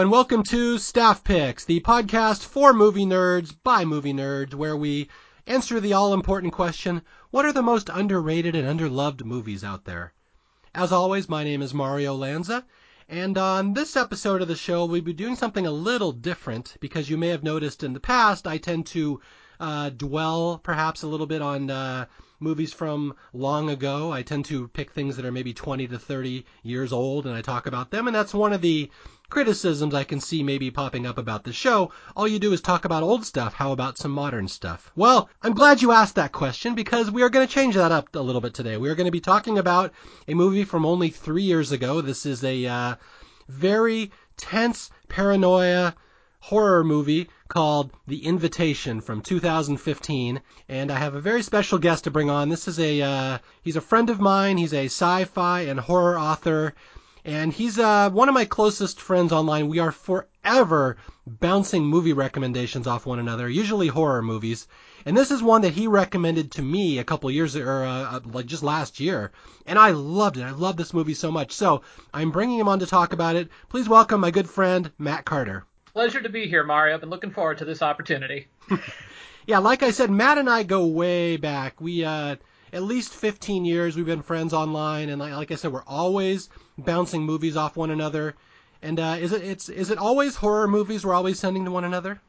And welcome to Staff Picks, the podcast for movie nerds by movie nerds, where we answer the all important question what are the most underrated and underloved movies out there? As always, my name is Mario Lanza, and on this episode of the show, we'll be doing something a little different because you may have noticed in the past I tend to uh, dwell perhaps a little bit on uh, movies from long ago. I tend to pick things that are maybe 20 to 30 years old and I talk about them, and that's one of the criticisms I can see maybe popping up about the show. All you do is talk about old stuff. How about some modern stuff? Well, I'm glad you asked that question because we are going to change that up a little bit today. We are going to be talking about a movie from only three years ago. This is a uh, very tense paranoia horror movie called The Invitation from 2015, and I have a very special guest to bring on. This is a uh, he's a friend of mine. He's a sci-fi and horror author, and he's uh, one of my closest friends online. We are forever bouncing movie recommendations off one another, usually horror movies. And this is one that he recommended to me a couple years or uh, uh, like just last year, and I loved it. I love this movie so much. So I'm bringing him on to talk about it. Please welcome my good friend Matt Carter. Pleasure to be here, Mario. I've been looking forward to this opportunity. yeah, like I said, Matt and I go way back. We uh, at least 15 years we've been friends online, and like, like I said, we're always bouncing movies off one another. And uh, is it it's is it always horror movies we're always sending to one another?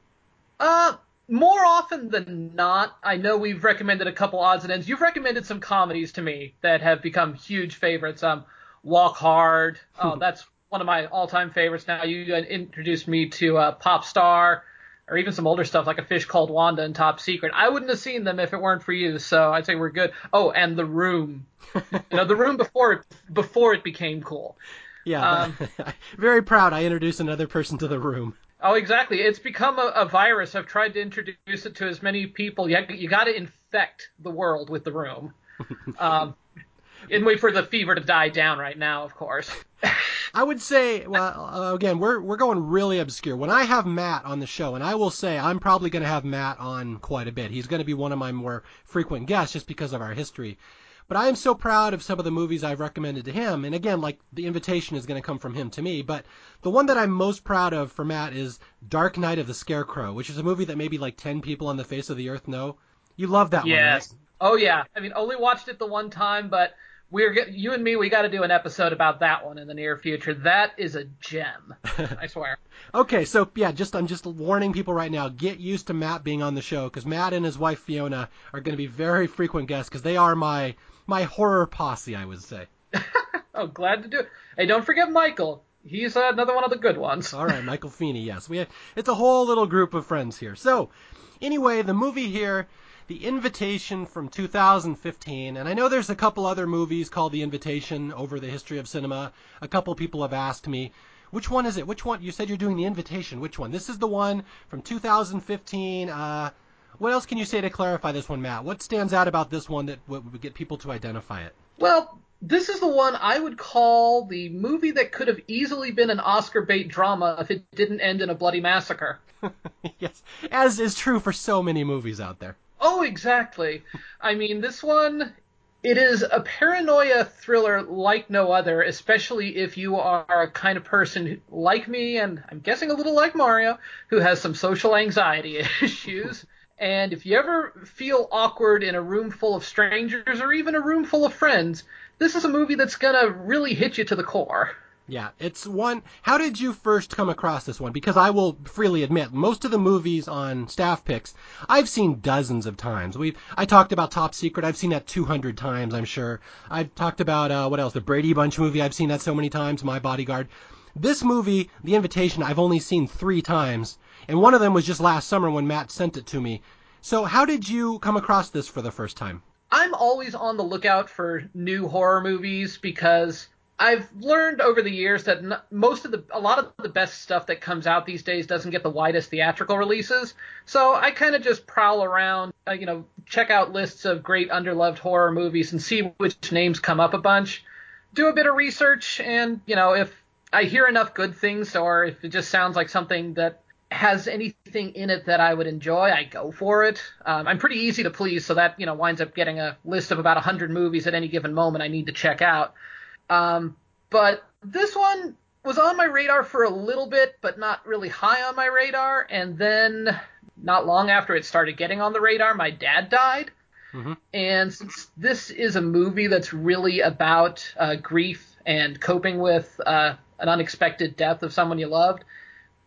Uh, more often than not. I know we've recommended a couple odds and ends. You've recommended some comedies to me that have become huge favorites. Um, Walk Hard. Oh, that's one of my all-time favorites now. You introduced me to uh, Pop Star, or even some older stuff like A Fish Called Wanda and Top Secret. I wouldn't have seen them if it weren't for you, so I'd say we're good. Oh, and The Room. you know, The Room before it, before it became cool. Yeah, um, very proud. I introduced another person to The Room. Oh, exactly. It's become a, a, virus. I've tried to introduce it to as many people. You, you got to infect the world with The Room. Um, and wait for the fever to die down right now, of course. I would say, well, uh, again, we're we're going really obscure. When I have Matt on the show, and I will say I'm probably going to have Matt on quite a bit. He's going to be one of my more frequent guests just because of our history. But I am so proud of some of the movies I've recommended to him. And again, like the invitation is going to come from him to me. But the one that I'm most proud of for Matt is Dark Night of the Scarecrow, which is a movie that maybe like 10 people on the face of the earth know. You love that yes. one, right? Oh yeah. I mean, only watched it the one time, but we're you and me we got to do an episode about that one in the near future. That is a gem i swear. Okay so yeah just i'm just warning people right now get used to matt being on the show because matt and his wife fiona are going to be very frequent guests because they are my my horror posse i would say. Oh glad to do it. Hey don't forget michael. He's uh, another one of the good ones. All right michael feeney yes. We have, it's a whole little group of friends here. So anyway the movie here the Invitation from 2015, and I know there's a couple other movies called The Invitation over the history of cinema. A couple people have asked me, which one is it? Which one? You said you're doing The Invitation. Which one? This is the one from 2015. Uh, what else can you say to clarify this one, Matt? What stands out about this one that would get people to identify it? Well, this is the one I would call the movie that could have easily been an Oscar bait drama if it didn't end in a bloody massacre. yes, as is true for so many movies out there. Oh, exactly. I mean, this one, it is a paranoia thriller like no other, especially if you are a kind of person like me, and I'm guessing a little like Mario, who has some social anxiety issues. and if you ever feel awkward in a room full of strangers or even a room full of friends, this is a movie that's gonna really hit you to the core. Yeah, it's one. How did you first come across this one? Because I will freely admit, most of the movies on staff picks, I've seen dozens of times. We I talked about Top Secret. I've seen that 200 times. I'm sure. I've talked about uh, what else? The Brady Bunch movie. I've seen that so many times. My Bodyguard. This movie, The Invitation, I've only seen three times, and one of them was just last summer when Matt sent it to me. So, how did you come across this for the first time? I'm always on the lookout for new horror movies because I've learned over the years that most of the a lot of the best stuff that comes out these days doesn't get the widest theatrical releases. So I kind of just prowl around, uh, you know, check out lists of great underloved horror movies and see which names come up a bunch. Do a bit of research, and you know, if I hear enough good things, or if it just sounds like something that has anything in it that I would enjoy, I go for it. Um, I'm pretty easy to please, so that you know winds up getting a list of about 100 movies at any given moment I need to check out. Um, but this one, was on my radar for a little bit, but not really high on my radar. And then, not long after it started getting on the radar, my dad died. Mm-hmm. And since this is a movie that's really about uh, grief and coping with uh, an unexpected death of someone you loved,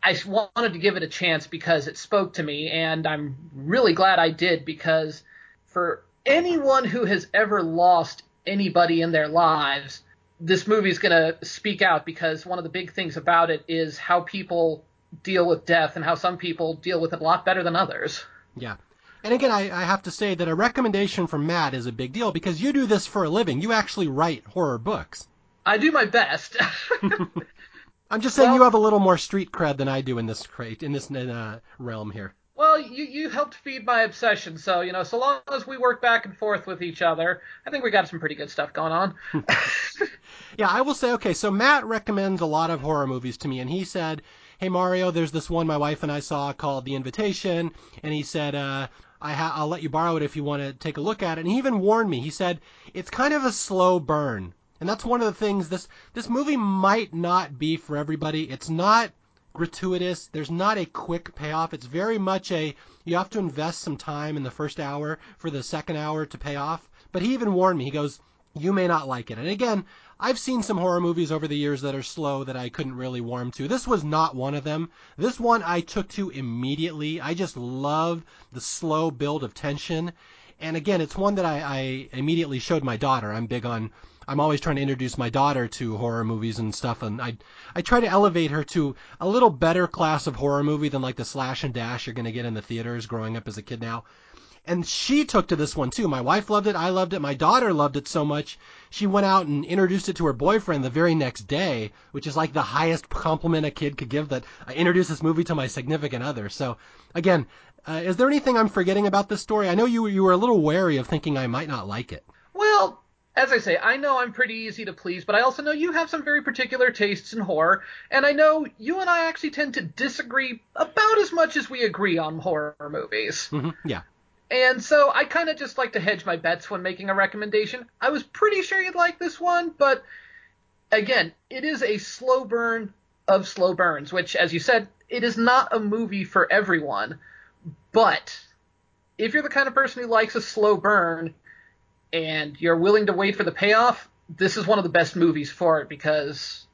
I wanted to give it a chance because it spoke to me, and I'm really glad I did because for anyone who has ever lost anybody in their lives, this movie is going to speak out because one of the big things about it is how people deal with death and how some people deal with it a lot better than others. Yeah. And again, I, I, have to say that a recommendation from Matt is a big deal because you do this for a living. You actually write horror books. I do my best. I'm just saying well, you have a little more street cred than I do in this crate in this uh, realm here. Well, you you helped feed my obsession, so you know, so long as we work back and forth with each other, I think we got some pretty good stuff going on. yeah, I will say okay. So Matt recommends a lot of horror movies to me, and he said, "Hey Mario, there's this one my wife and I saw called The Invitation," and he said, uh, I ha- I'll let you borrow it if you want to take a look at it. And he even warned me. He said it's kind of a slow burn, and that's one of the things. This this movie might not be for everybody. It's not gratuitous. There's not a quick payoff. It's very much a you have to invest some time in the first hour for the second hour to pay off. But he even warned me. He goes, "You may not like it." And again, I've seen some horror movies over the years that are slow that I couldn't really warm to. This was not one of them. This one I took to immediately. I just loved the slow build of tension. And again, it's one that I, I immediately showed my daughter. I'm big on I'm always trying to introduce my daughter to horror movies and stuff, and I I try to elevate her to a little better class of horror movie than like the slash and dash you're going to get in the theaters growing up as a kid now. And she took to this one too. My wife loved it. I loved it. My daughter loved it so much. She went out and introduced it to her boyfriend the very next day, which is like the highest compliment a kid could give that I introduced this movie to my significant other. So again, uh, is there anything I'm forgetting about this story? I know you you were a little wary of thinking I might not like it. Well, as I say, I know I'm pretty easy to please, but I also know you have some very particular tastes in horror, and I know you and I actually tend to disagree about as much as we agree on horror movies. Mm-hmm. Yeah. And so I kind of just like to hedge my bets when making a recommendation. I was pretty sure you'd like this one, but again, it is a slow burn of slow burns, which, as you said, it is not a movie for everyone. But if you're the kind of person who likes a slow burn and you're willing to wait for the payoff, this is one of the best movies for it because,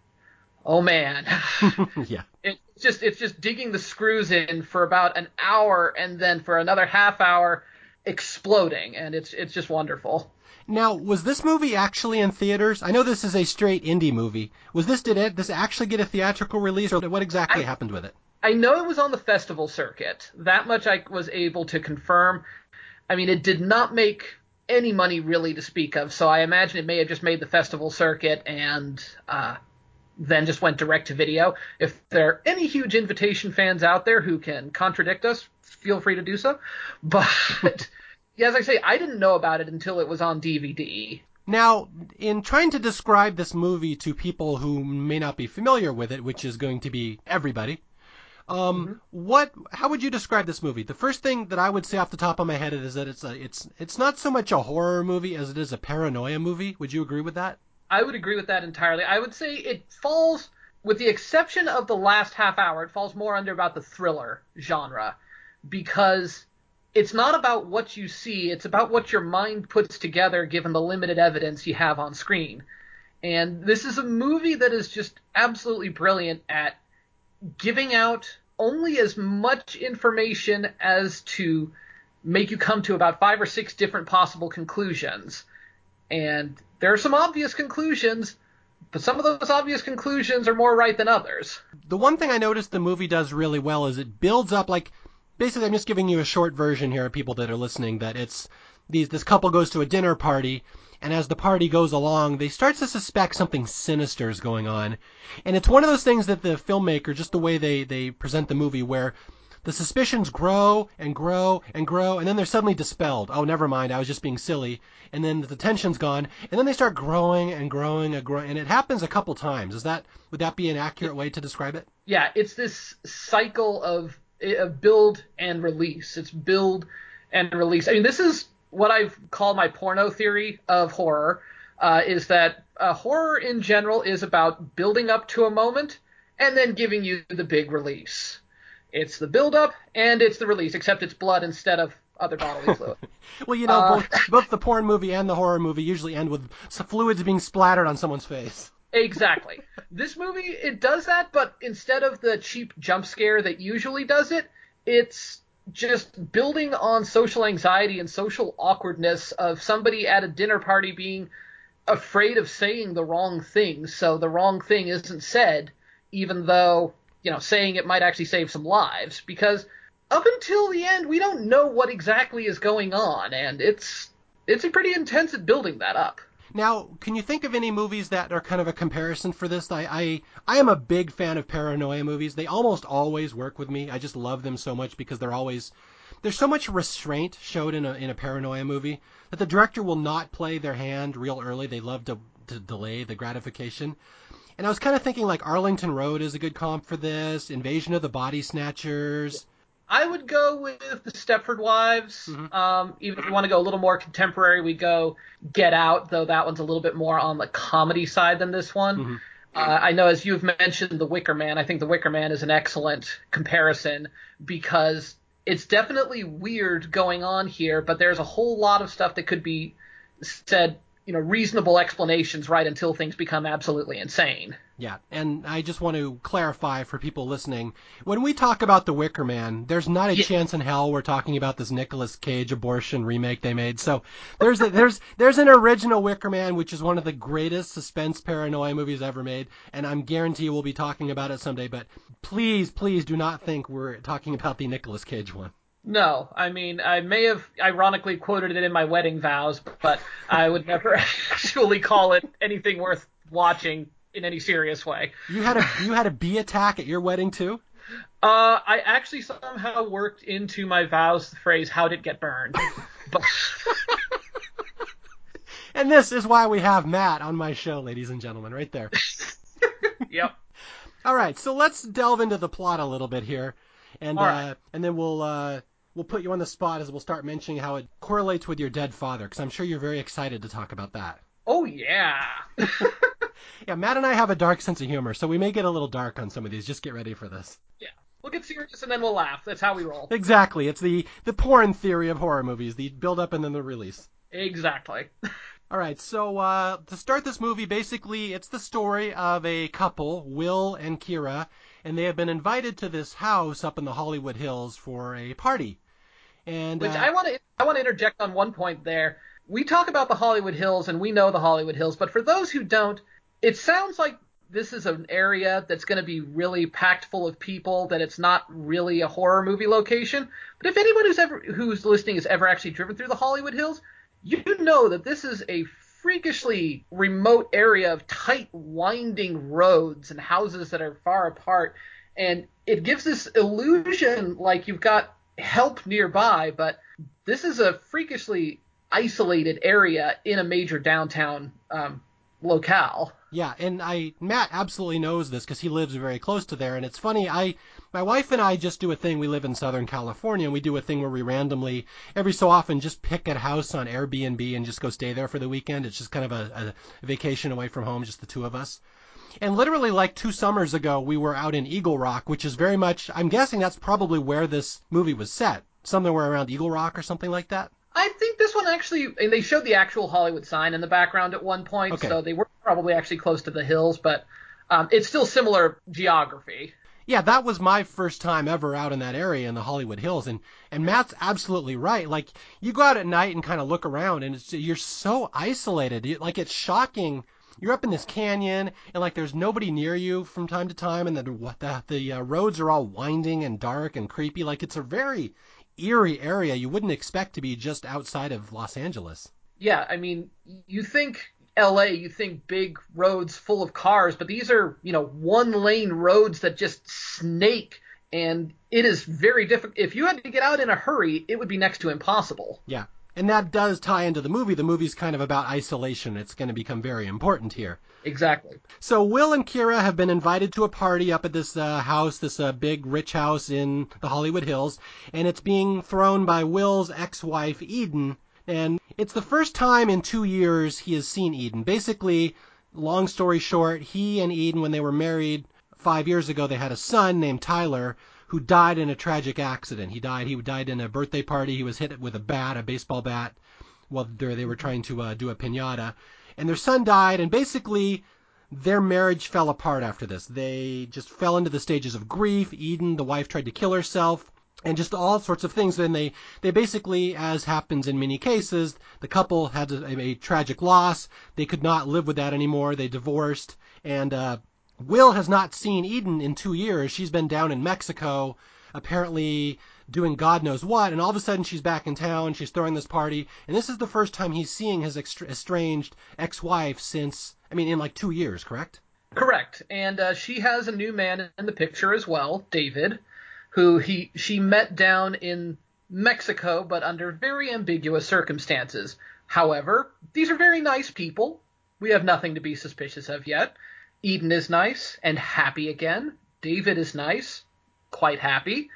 oh man, yeah, it's just it's just digging the screws in for about an hour and then for another half hour exploding, and it's it's just wonderful. Now, was this movie actually in theaters? I know this is a straight indie movie. Was this did it this actually get a theatrical release, or what exactly I, happened with it? I know it was on the festival circuit. That much I was able to confirm. I mean, it did not make any money really to speak of, so I imagine it may have just made the festival circuit and uh, then just went direct to video. If there are any huge invitation fans out there who can contradict us, feel free to do so. But yeah, as I say, I didn't know about it until it was on DVD. Now, in trying to describe this movie to people who may not be familiar with it, which is going to be everybody, um, mm-hmm. what? How would you describe this movie? The first thing that I would say off the top of my head is that it's a, it's it's not so much a horror movie as it is a paranoia movie. Would you agree with that? I would agree with that entirely. I would say it falls, with the exception of the last half hour, it falls more under about the thriller genre because it's not about what you see, it's about what your mind puts together given the limited evidence you have on screen. And this is a movie that is just absolutely brilliant at giving out only as much information as to make you come to about five or six different possible conclusions. And there are some obvious conclusions, but some of those obvious conclusions are more right than others. The one thing I noticed the movie does really well is it builds up like basically I'm just giving you a short version here of people that are listening that it's these this couple goes to a dinner party and as the party goes along, they start to suspect something sinister is going on. And it's one of those things that the filmmaker, just the way they, they present the movie, where the suspicions grow and grow and grow, and then they're suddenly dispelled. Oh, never mind, I was just being silly. And then the tension's gone, and then they start growing and growing and growing, and it happens a couple times. Is that would that be an accurate way to describe it? Yeah, it's this cycle of, of build and release. It's build and release. I mean, this is what I've called my porno theory of horror. uh, is that uh, horror in general is about building up to a moment and then giving you the big release. It's the build up and it's the release, except it's blood instead of other bodily fluid. well, you know, uh, both, both the porn movie and the horror movie usually end with fluids being splattered on someone's face. Exactly. this movie it does that, but instead of the cheap jump scare that usually does it, it's just building on social anxiety and social awkwardness of somebody at a dinner party being afraid of saying the wrong thing, so the wrong thing isn't said, even though, you know, saying it might actually save some lives, because up until the end we don't know what exactly is going on, and it's it's pretty intense at building that up. Now, can you think of any movies that are kind of a comparison for this? I, I I am a big fan of paranoia movies. They almost always work with me. I just love them so much because they're always there's so much restraint showed in a in a paranoia movie that the director will not play their hand real early. They love to to delay the gratification. And I was kind of thinking like Arlington Road is a good comp for this, Invasion of the Body Snatchers. I would go with the Stepford Wives. Mm-hmm. Um, even if you want to go a little more contemporary, we go Get Out, though that one's a little bit more on the comedy side than this one. Mm-hmm. Uh, I know, as you've mentioned, The Wicker Man. I think The Wicker Man is an excellent comparison because it's definitely weird going on here, but there's a whole lot of stuff that could be said you know reasonable explanations right until things become absolutely insane. Yeah, and I just want to clarify for people listening, when we talk about The Wicker Man, there's not a yeah. chance in hell we're talking about this Nicolas Cage abortion remake they made. So there's a, there's there's an original Wicker Man which is one of the greatest suspense paranoia movies ever made, and I'm guarantee we'll be talking about it someday, but please please do not think we're talking about the Nicolas Cage one. No, I mean I may have ironically quoted it in my wedding vows, but I would never actually call it anything worth watching in any serious way. You had a you had a bee attack at your wedding too? Uh, I actually somehow worked into my vows the phrase "How did it get burned?" but... and this is why we have Matt on my show, ladies and gentlemen, right there. yep. All right, so let's delve into the plot a little bit here, and right. uh, and then we'll uh, we'll put you on the spot as we'll start mentioning how it correlates with your dead father, because I'm sure you're very excited to talk about that. Oh yeah. yeah, Matt and I have a dark sense of humor, so we may get a little dark on some of these. Just get ready for this. Yeah. We'll get serious and then we'll laugh. That's how we roll. Exactly. It's the the porn theory of horror movies: the build up and then the release. Exactly. All right, so uh, to start this movie, basically, it's the story of a couple, Will and Kira, and they have been invited to this house up in the Hollywood Hills for a party. And which uh, I want to I want to interject on one point there. We talk about the Hollywood Hills and we know the Hollywood Hills, but for those who don't, it sounds like this is an area that's going to be really packed full of people that it's not really a horror movie location. But if anyone who's ever who's listening has ever actually driven through the hollywood hills you know that this is a freakishly remote area of tight winding roads and houses that are far apart. And it gives this illusion like you've got help nearby, but this is a freakishly isolated area in a major downtown um, locale. Yeah, and I Matt absolutely knows this because he lives very close to there. And it's funny, I my wife and I just do a thing. We live in Southern California, and we do a thing where we randomly, every so often, just pick a house on Airbnb and just go stay there for the weekend. It's just kind of a, a vacation away from home, just the two of us. And literally, like two summers ago, we were out in Eagle Rock, which is very much, I'm guessing that's probably where this movie was set. Somewhere around Eagle Rock or something like that. I think this one actually, and they showed the actual Hollywood sign in the background at one point, okay. so they were probably actually close to the hills, but um, it's still similar geography. Yeah, that was my first time ever out in that area in the Hollywood Hills, and and Matt's absolutely right. Like you go out at night and kind of look around, and it's, you're so isolated. Like it's shocking you're up in this canyon and like there's nobody near you from time to time and the the, the uh, roads are all winding and dark and creepy like it's a very eerie area you wouldn't expect to be just outside of Los Angeles. Yeah, I mean, you think LA, you think big roads full of cars, but these are, you know, one lane roads that just snake and it is very difficult. If you had to get out in a hurry, it would be next to impossible. Yeah. And that does tie into the movie. The movie's kind of about isolation. It's going to become very important here. Exactly. So Will and Kira have been invited to a party up at this uh, house, this uh, big rich house in the Hollywood Hills, and it's being thrown by Will's ex-wife Eden. And it's the first time in two years he has seen Eden. Basically, long story short, he and Eden, when they were married five years ago, they had a son named Tyler who died in a tragic accident. He died. He died in a birthday party. He was hit with a bat, a baseball bat, while they were trying to uh, do a pinata. And their son died, and basically their marriage fell apart after this. They just fell into the stages of grief. Eden, the wife, tried to kill herself and just all sorts of things. Then they, they basically, as happens in many cases, the couple had a, a tragic loss. They could not live with that anymore. They divorced, and uh, Will has not seen Eden in two years. She's been down in Mexico, apparently doing God knows what, and all of a sudden she's back in town. She's throwing this party, and this is the first time he's seeing his estranged ex-wife since, I mean, in like two years, correct? Correct, and uh, she has a new man in the picture as well, David who he she met down in Mexico, but under very ambiguous circumstances. However, these are very nice people. We have nothing to be suspicious of yet. Eden is nice and happy again. David is nice, quite happy.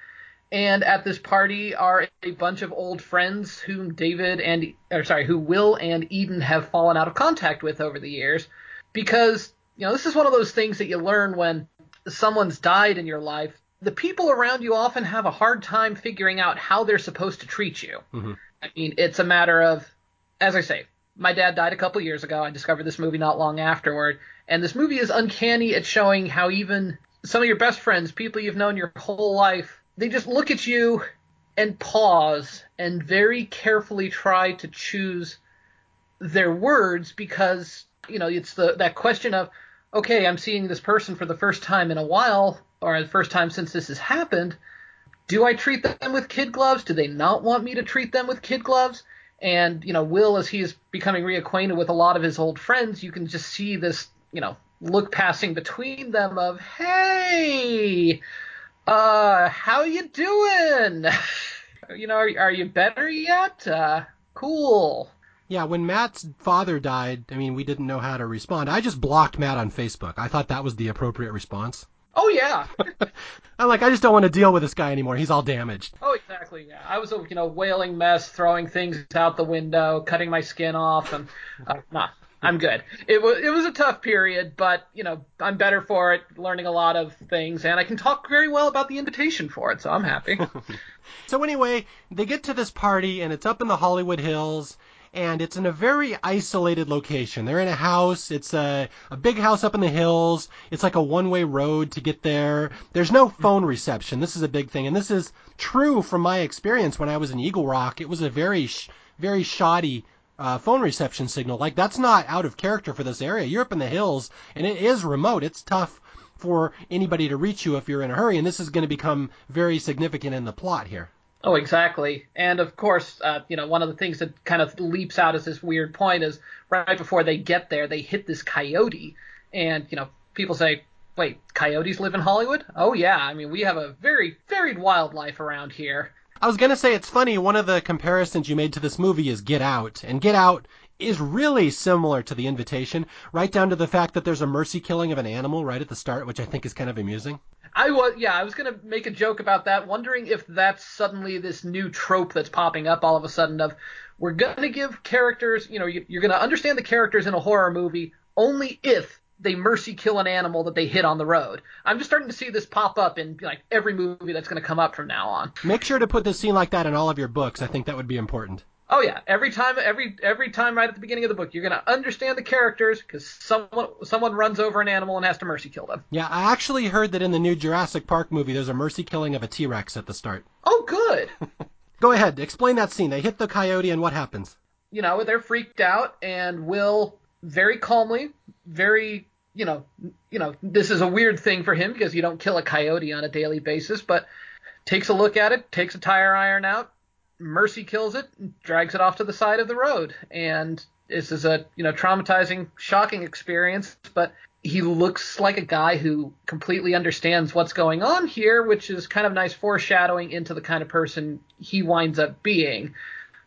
And at this party are a bunch of old friends whom David and or sorry, who Will and Eden have fallen out of contact with over the years because, you know, this is one of those things that you learn when someone's died in your life the people around you often have a hard time figuring out how they're supposed to treat you. Mm-hmm. I mean, it's a matter of, as I say, my dad died a couple years ago. I discovered this movie not long afterward, and this movie is uncanny at showing how even some of your best friends, people you've known your whole life, they just look at you and pause and very carefully try to choose their words because you know it's the that question of okay, I'm seeing this person for the first time in a while or the first time since this has happened, do I treat them with kid gloves? Do they not want me to treat them with kid gloves? And, you know, Will, as he is becoming reacquainted with a lot of his old friends, you can just see this, you know, look passing between them of, hey, uh, how you doing? you know, are, are you better yet? Uh, cool. Yeah, when Matt's father died, I mean, we didn't know how to respond. I just blocked Matt on Facebook. I thought that was the appropriate response. Oh yeah. I'm like, I just don't want to deal with this guy anymore. He's all damaged. Oh, exactly. Yeah, I was a you know wailing mess, throwing things out the window, cutting my skin off, and uh, nah, I'm good. It was it was a tough period, but you know I'm better for it, learning a lot of things, and I can talk very well about the invitation for it, so I'm happy. so anyway, they get to this party, and it's up in the Hollywood Hills and it's in a very isolated location. They're in a house. It's a, a big house up in the hills. It's like a one way road to get there. There's no phone reception. This is a big thing. And this is true from my experience when I was in Eagle Rock. It was a very, very shoddy uh, phone reception signal. Like that's not out of character for this area. You're up in the hills and it is remote. It's tough for anybody to reach you if you're in a hurry. And this is going to become very significant in the plot here. Oh, exactly. And of course, uh, you know, one of the things that kind of leaps out as this weird point is right before they get there, they hit this coyote, and you know, people say, "Wait, coyotes live in Hollywood?" Oh yeah, I mean, we have a very varied wildlife around here. I was gonna say it's funny. One of the comparisons you made to this movie is Get Out, and Get Out is really similar to The Invitation, right down to the fact that there's a mercy killing of an animal right at the start, which I think is kind of amusing. I was yeah, I was gonna make a joke about that, wondering if that's suddenly this new trope that's popping up all of a sudden of we're gonna give characters, you know, you're gonna understand the characters in a horror movie only if they mercy kill an animal that they hit on the road. I'm just starting to see this pop up in like every movie that's going to come up from now on. Make sure to put this scene like that in all of your books. I think that would be important. Oh yeah, every time, every every time, right at the beginning of the book, you're gonna understand the characters because someone someone runs over an animal and has to mercy kill them. Yeah, I actually heard that in the new Jurassic Park movie, there's a mercy killing of a T-Rex at the start. Oh, good. Go ahead, explain that scene. They hit the coyote, and what happens? You know, they're freaked out, and Will very calmly, very you know, you know, this is a weird thing for him because you don't kill a coyote on a daily basis, but takes a look at it, takes a tire iron out, Mercy kills it, and drags it off to the side of the road, and this is a you know traumatizing, shocking experience. But he looks like a guy who completely understands what's going on here, which is kind of nice foreshadowing into the kind of person he winds up being,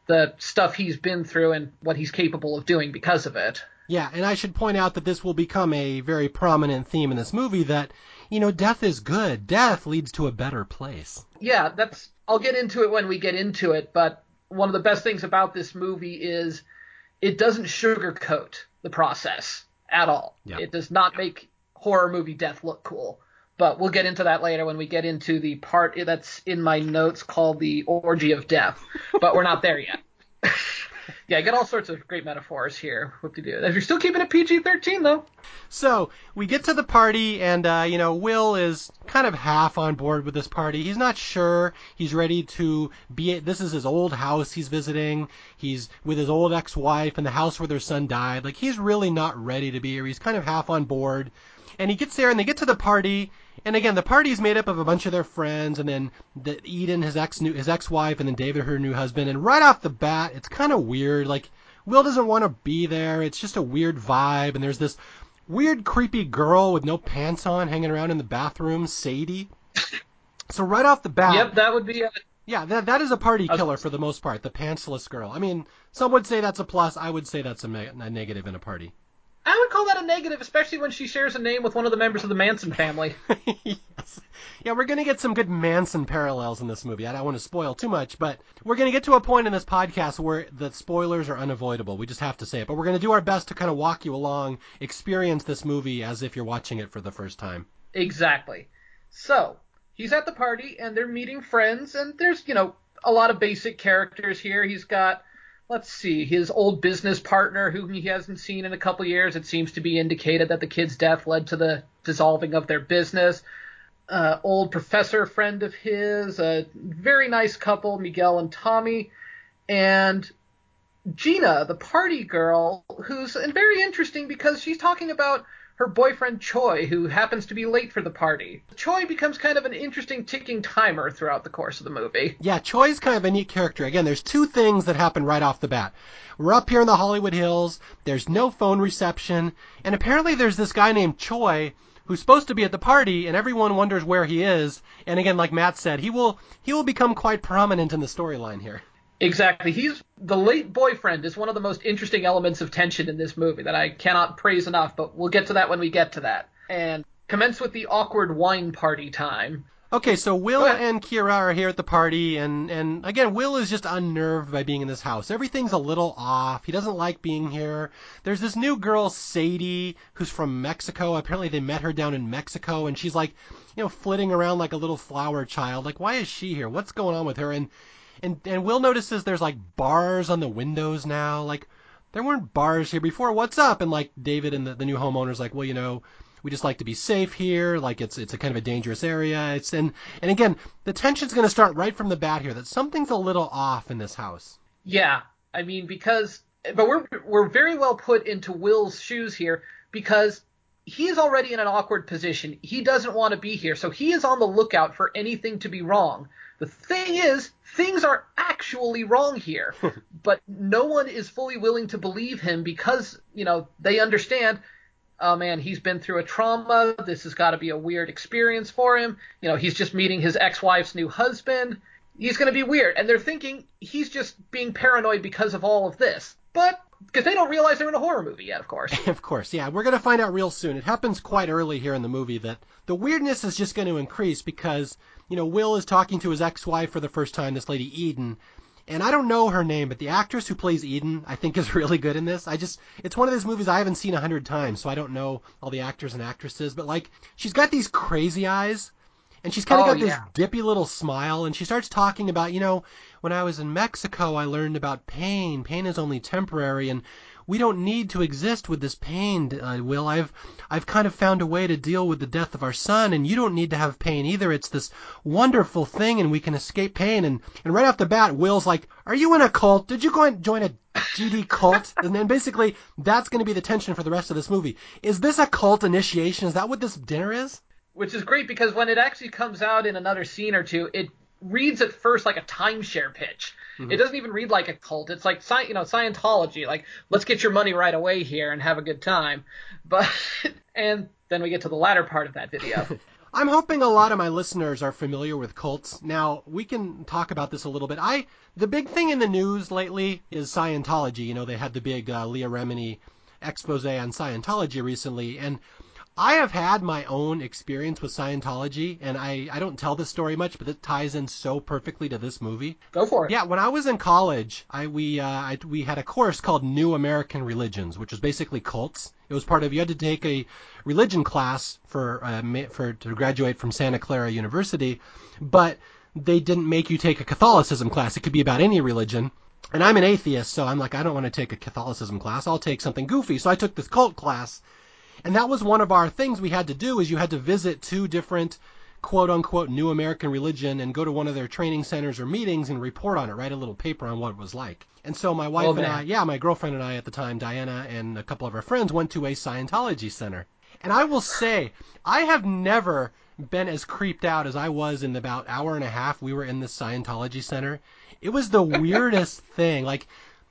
the stuff he's been through, and what he's capable of doing because of it. Yeah, and I should point out that this will become a very prominent theme in this movie that, you know, death is good. Death leads to a better place. Yeah, that's I'll get into it when we get into it, but one of the best things about this movie is it doesn't sugarcoat the process at all. Yeah. It does not make horror movie death look cool. But we'll get into that later when we get into the part that's in my notes called the orgy of death. But we're not there yet. yeah, I got all sorts of great metaphors here. What to do? If you're still keeping it PG-13 though. So we get to the party, and uh, you know Will is kind of half on board with this party. He's not sure. He's ready to be. This is his old house he's visiting. He's with his old ex-wife and the house where their son died. Like he's really not ready to be here. He's kind of half on board. And he gets there, and they get to the party, and again, the party is made up of a bunch of their friends, and then the, Eden, his ex, new, his ex-wife, and then David, her new husband. And right off the bat, it's kind of weird. Like Will doesn't want to be there. It's just a weird vibe, and there's this weird, creepy girl with no pants on hanging around in the bathroom, Sadie. So right off the bat, Yep, that would be a, yeah, that that is a party killer for the most part. The pantsless girl. I mean, some would say that's a plus. I would say that's a, me- a negative in a party. I would call that a negative, especially when she shares a name with one of the members of the Manson family. yes. Yeah, we're going to get some good Manson parallels in this movie. I don't want to spoil too much, but we're going to get to a point in this podcast where the spoilers are unavoidable. We just have to say it. But we're going to do our best to kind of walk you along, experience this movie as if you're watching it for the first time. Exactly. So, he's at the party and they're meeting friends and there's, you know, a lot of basic characters here. He's got let's see, his old business partner whom he hasn't seen in a couple years. It seems to be indicated that the kid's death led to the dissolving of their business. Uh, old professor friend of his, a very nice couple, Miguel and Tommy, and Gina, the party girl, who's very interesting because she's talking about her boyfriend Choi, who happens to be late for the party. Choi becomes kind of an interesting ticking timer throughout the course of the movie. Yeah, Choi's kind of a neat character. Again, there's two things that happen right off the bat. We're up here in the Hollywood Hills, there's no phone reception, and apparently there's this guy named Choi who's supposed to be at the party and everyone wonders where he is. And again, like Matt said, he will he will become quite prominent in the storyline here. Exactly. He's the late boyfriend is one of the most interesting elements of tension in this movie that I cannot praise enough, but we'll get to that when we get to that. And commence with the awkward wine party time. Okay, so Will and Kira are here at the party, and and again, Will is just unnerved by being in this house. Everything's a little off. He doesn't like being here. There's this new girl, Sadie, who's from Mexico. Apparently, they met her down in Mexico, and she's like, you know, flitting around like a little flower child. Like, why is she here? What's going on with her? And and and Will notices there's like bars on the windows now. Like, there weren't bars here before. What's up? And like David and the, the new homeowner's like, well, you know, we just like to be safe here. Like it's it's a kind of a dangerous area. It's and and again, the tension's going to start right from the bat here. That something's a little off in this house. Yeah, I mean because but we're we're very well put into Will's shoes here because he is already in an awkward position. He doesn't want to be here, so he is on the lookout for anything to be wrong. The thing is, things are actually wrong here, but no one is fully willing to believe him because, you know, they understand, oh man, he's been through a trauma. This has got to be a weird experience for him. You know, he's just meeting his ex-wife's new husband. He's going to be weird. And they're thinking he's just being paranoid because of all of this. But, because they don't realize they're in a horror movie yet, of course. Of course, yeah, we're going to find out real soon. It happens quite early here in the movie that the weirdness is just going to increase because, you know, Will is talking to his ex-wife for the first time, this lady Eden, and I don't know her name, but the actress who plays Eden, I think is really good in this. I just, it's one of those movies I haven't seen a hundred times, so I don't know all the actors and actresses, but like, she's got these crazy eyes, and she's kind of Oh, got this yeah. dippy little smile, and she starts talking about, you know, when I was in Mexico, I learned about pain. Pain is only temporary, and we don't need to exist with this pain, uh, Will. I've I've kind of found a way to deal with the death of our son, and you don't need to have pain either. It's this wonderful thing, and we can escape pain. And and right off the bat, Will's like, "Are you in a cult? Did you go and join a GD cult?" and then basically that's going to be the tension for the rest of this movie. Is this a cult initiation? Is that what this dinner is? Which is great because when it actually comes out in another scene or two, it reads at first like a timeshare pitch. It doesn't even read like a cult. It's like sci- you know Scientology, like let's get your money right away here and have a good time. But and then we get to the latter part of that video. I'm hoping a lot of my listeners are familiar with cults. Now, we can talk about this a little bit. I the big thing in the news lately is Scientology. You know, they had the big uh, Leah Remini expose on Scientology recently, and I have had my own experience with Scientology, and I, I don't tell this story much, but it ties in so perfectly to this movie. Go for it. Yeah, when I was in college, I we uh, I, we had a course called New American Religions, which was basically cults. It was part of you had to take a religion class for uh, for to graduate from Santa Clara University, but they didn't make you take a Catholicism class. It could be about any religion. And I'm an atheist, so I'm like, I don't want to take a Catholicism class. I'll take something goofy. So I took this cult class and that was one of our things we had to do is you had to visit two different quote unquote new American religion and go to one of their training centers or meetings and report on it, write a little paper on what it was like. And so my wife Oh, and. I, yeah, my girlfriend and I at the time, Diana and a couple of our friends went to a Scientology center. And I will say, I have never been as creeped out as I was in about hour and a half we were in the Scientology center. It was the weirdest thing. Like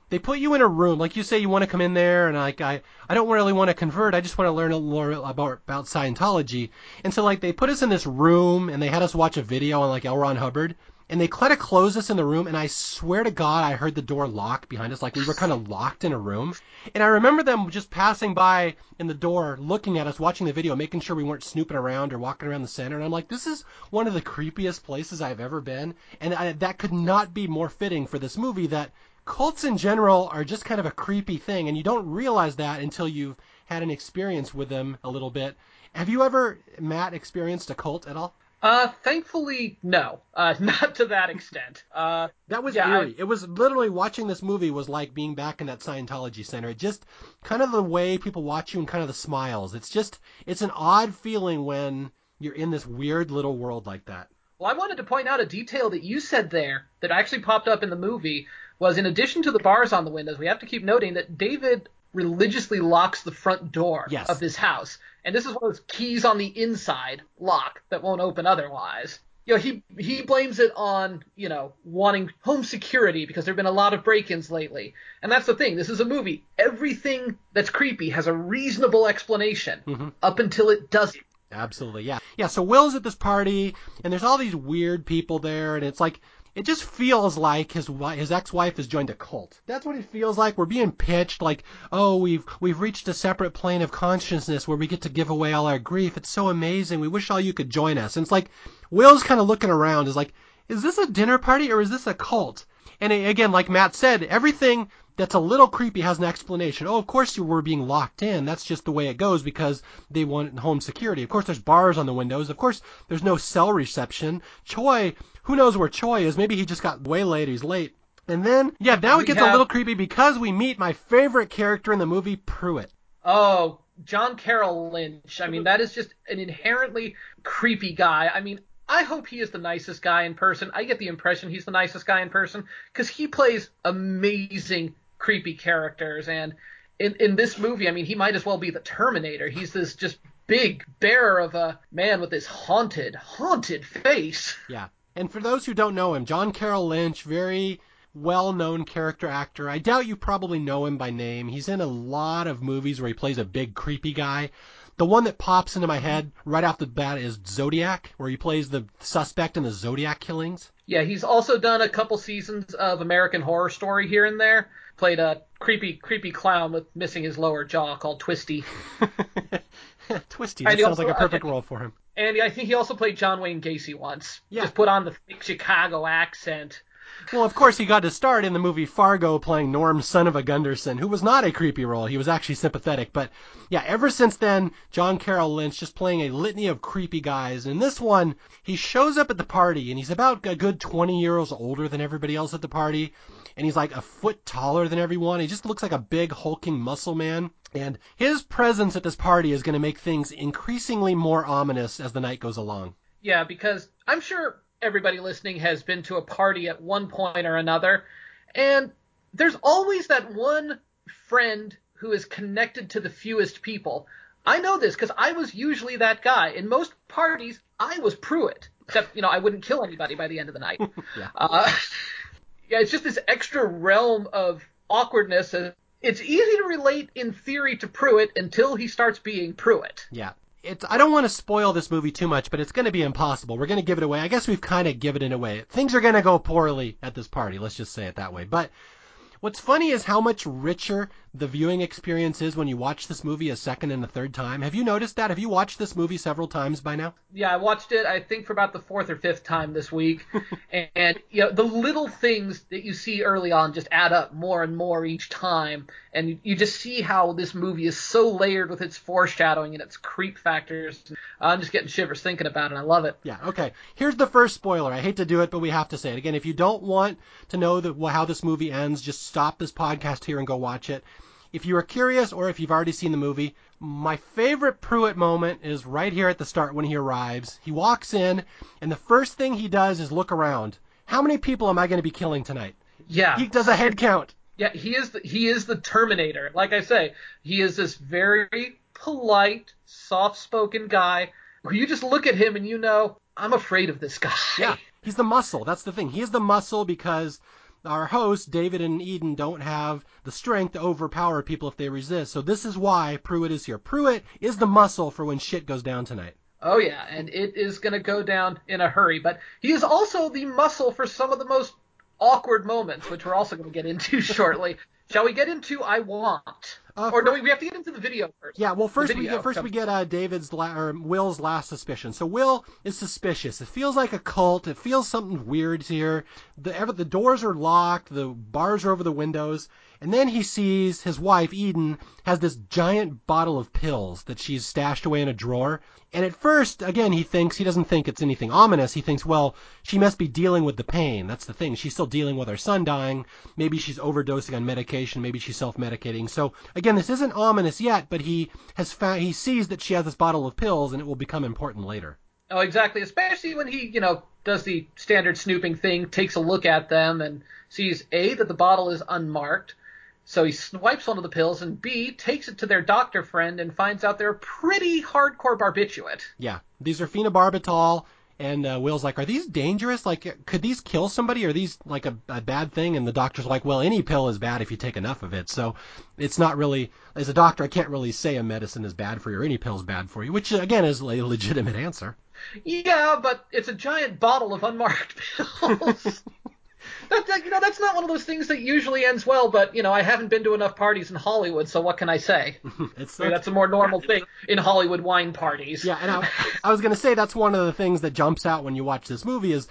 they put you in a room, like you say, you want to come in there, and like I, I don't really want to convert. I just want to learn a little about about Scientology. And so like they put us in this room, and they had us watch a video on like L. Ron Hubbard, and they kind of closed us in the room, and I swear to God, I heard the door lock behind us, like we were kind of locked in a room. And I remember them just passing by in the door, looking at us, watching the video, making sure we weren't snooping around or walking around the center. And I'm like, this is one of the creepiest places I've ever been, and I, that could not be more fitting for this movie. That cults in general are just kind of a creepy thing, and you don't realize that until you've had an experience with them a little bit. Have you ever, Matt, experienced a cult at all? Uh, thankfully, no. Uh, not to that extent. Uh, That was Yeah, eerie. It was literally watching this movie was like being back in that Scientology center. It just kind of the way people watch you and kind of the smiles. It's just it's an odd feeling when you're in this weird little world like that. Well, I wanted to point out a detail that you said there that actually popped up in the movie was in addition to the bars on the windows, we have to keep noting that David religiously locks the front door Yes. of this house. And this is one of those keys on the inside lock that won't open otherwise. You know, he he blames it on, you know, wanting home security because there've been a lot of break-ins lately. And that's the thing. This is a movie. Everything that's creepy has a reasonable explanation Mm-hmm. up until it doesn't. Absolutely, yeah. Yeah, so Will's at this party, and there's all these weird people there, and it's like, it just feels like his his ex-wife has joined a cult. That's what it feels like. We're being pitched like, oh, we've we've reached a separate plane of consciousness where we get to give away all our grief. It's so amazing. We wish all you could join us. And it's like, Will's kind of looking around, is like, is this a dinner party or is this a cult? And again, like Matt said, everything that's a little creepy has an explanation. Oh, of course you were being locked in. That's just the way it goes because they want home security. Of course there's bars on the windows. Of course there's no cell reception. Choi, who knows where Choi is? Maybe he just got waylaid. He's late. And then, yeah, now it We gets a little creepy because we meet my favorite character in the movie, Pruitt. Oh, John Carroll Lynch. I mean, that is just an inherently creepy guy. I mean, I hope he is the nicest guy in person. I get the impression he's the nicest guy in person because he plays amazing creepy characters. And in in this movie, I mean, he might as well be the Terminator. He's this just big bear of a man with this haunted, haunted face. Yeah. And for those who don't know him, John Carroll Lynch, very well known character actor. I doubt you probably know him by name. He's in a lot of movies where he plays a big creepy guy. The one that pops into my head right off the bat is Zodiac, where he plays the suspect in the Zodiac killings. Yeah, he's also done a couple seasons of American Horror Story here and there. Played a creepy, creepy clown with missing his lower jaw called Twisty. Twisty. That sounds also- like a perfect role for him. And I think he also played John Wayne Gacy once. Yeah. Just put on the thick Chicago accent. Well, of course, he got to start in the movie Fargo playing Norm, son of a Gunderson, who was not a creepy role. He was actually sympathetic. But yeah, ever since then, John Carroll Lynch just playing a litany of creepy guys. And this one, he shows up at the party, and he's about a good 20 years older than everybody else at the party. And he's like a foot taller than everyone. He just looks like a big, hulking muscle man. And his presence at this party is going to make things increasingly more ominous as the night goes along. Yeah, because I'm sure everybody listening has been to a party at one point or another, and there's always that one friend who is connected to the fewest people. I know this because I was usually that guy. In most parties, I was Pruitt. Except, you know, I wouldn't kill anybody by the end of the night. Yeah. Uh, yeah, it's just this extra realm of awkwardness. It's easy to relate in theory to Pruitt until he starts being Pruitt. Yeah. It's, I don't want to spoil this movie too much, but it's going to be impossible. We're going to give it away. I guess we've kind of given it away. Things are going to go poorly at this party. Let's just say it that way. But what's funny is how much richer the viewing experience is when you watch this movie a second and a third time? Have you noticed that? Have you watched this movie several times by now? Yeah, I watched it. I think for about the fourth or fifth time this week, and, and you know the little things that you see early on just add up more and more each time, and you, you just see how this movie is so layered with its foreshadowing and its creep factors. I'm just getting shivers thinking about it. I love it. Yeah. Okay. Here's the first spoiler. I hate to do it, but we have to say it again. If you don't want to know the, how this movie ends, just stop this podcast here and go watch it. If you are curious or if you've already seen the movie, my favorite Pruitt moment is right here at the start when he arrives. He walks in, and the first thing he does is look around. How many people am I going to be killing tonight? Yeah. He does a head count. Yeah, he is the, he is the Terminator. Like I say, he is this very polite, soft-spoken guy who you just look at him and you know, I'm afraid of this guy. Yeah, he's the muscle. That's the thing. He is the muscle because our hosts, David and Eden, don't have the strength to overpower people if they resist. So this is why Pruitt is here. Pruitt is the muscle for when shit goes down tonight. Oh yeah, and it is going to go down in a hurry. But he is also the muscle for some of the most awkward moments, which we're also going to get into shortly. Shall we get into I Want? Uh, or no, we, have to get into the video first. Yeah, well, first we get first we get uh, David's la- or Will's last suspicion. So Will is suspicious. It feels like a cult. It feels something weird here. The ever, the doors are locked. The bars are over the windows. And then he sees his wife Eden has this giant bottle of pills that she's stashed away in a drawer. And at first, again, he thinks he doesn't think it's anything ominous. He thinks, well, she must be dealing with the pain. That's the thing. She's still dealing with her son dying. Maybe she's overdosing on medication. Maybe she's self-medicating. So again, this isn't ominous yet, but he has found he sees that she has this bottle of pills, and it will become important later. Oh, exactly. Especially when he, you know, does the standard snooping thing, takes a look at them and sees A, that the bottle is unmarked. So he swipes one of the pills, and B, takes it to their doctor friend and finds out they're pretty hardcore barbiturate. Yeah, these are phenobarbital, and uh, Will's like, are these dangerous? Like, could these kill somebody? Are these like a, a bad thing? And the doctor's like, well, any pill is bad if you take enough of it. So it's not really, as a doctor, I can't really say a medicine is bad for you or any pill is bad for you, which again is a legitimate answer. Yeah, but it's a giant bottle of unmarked pills. That, that, you know, that's not one of those things that usually ends well, but, you know, I haven't been to enough parties in Hollywood, so what can I say? It's I mean, that's a more normal thing in Hollywood wine parties. Yeah, and I, I was gonna say that's one of the things that jumps out when you watch this movie is,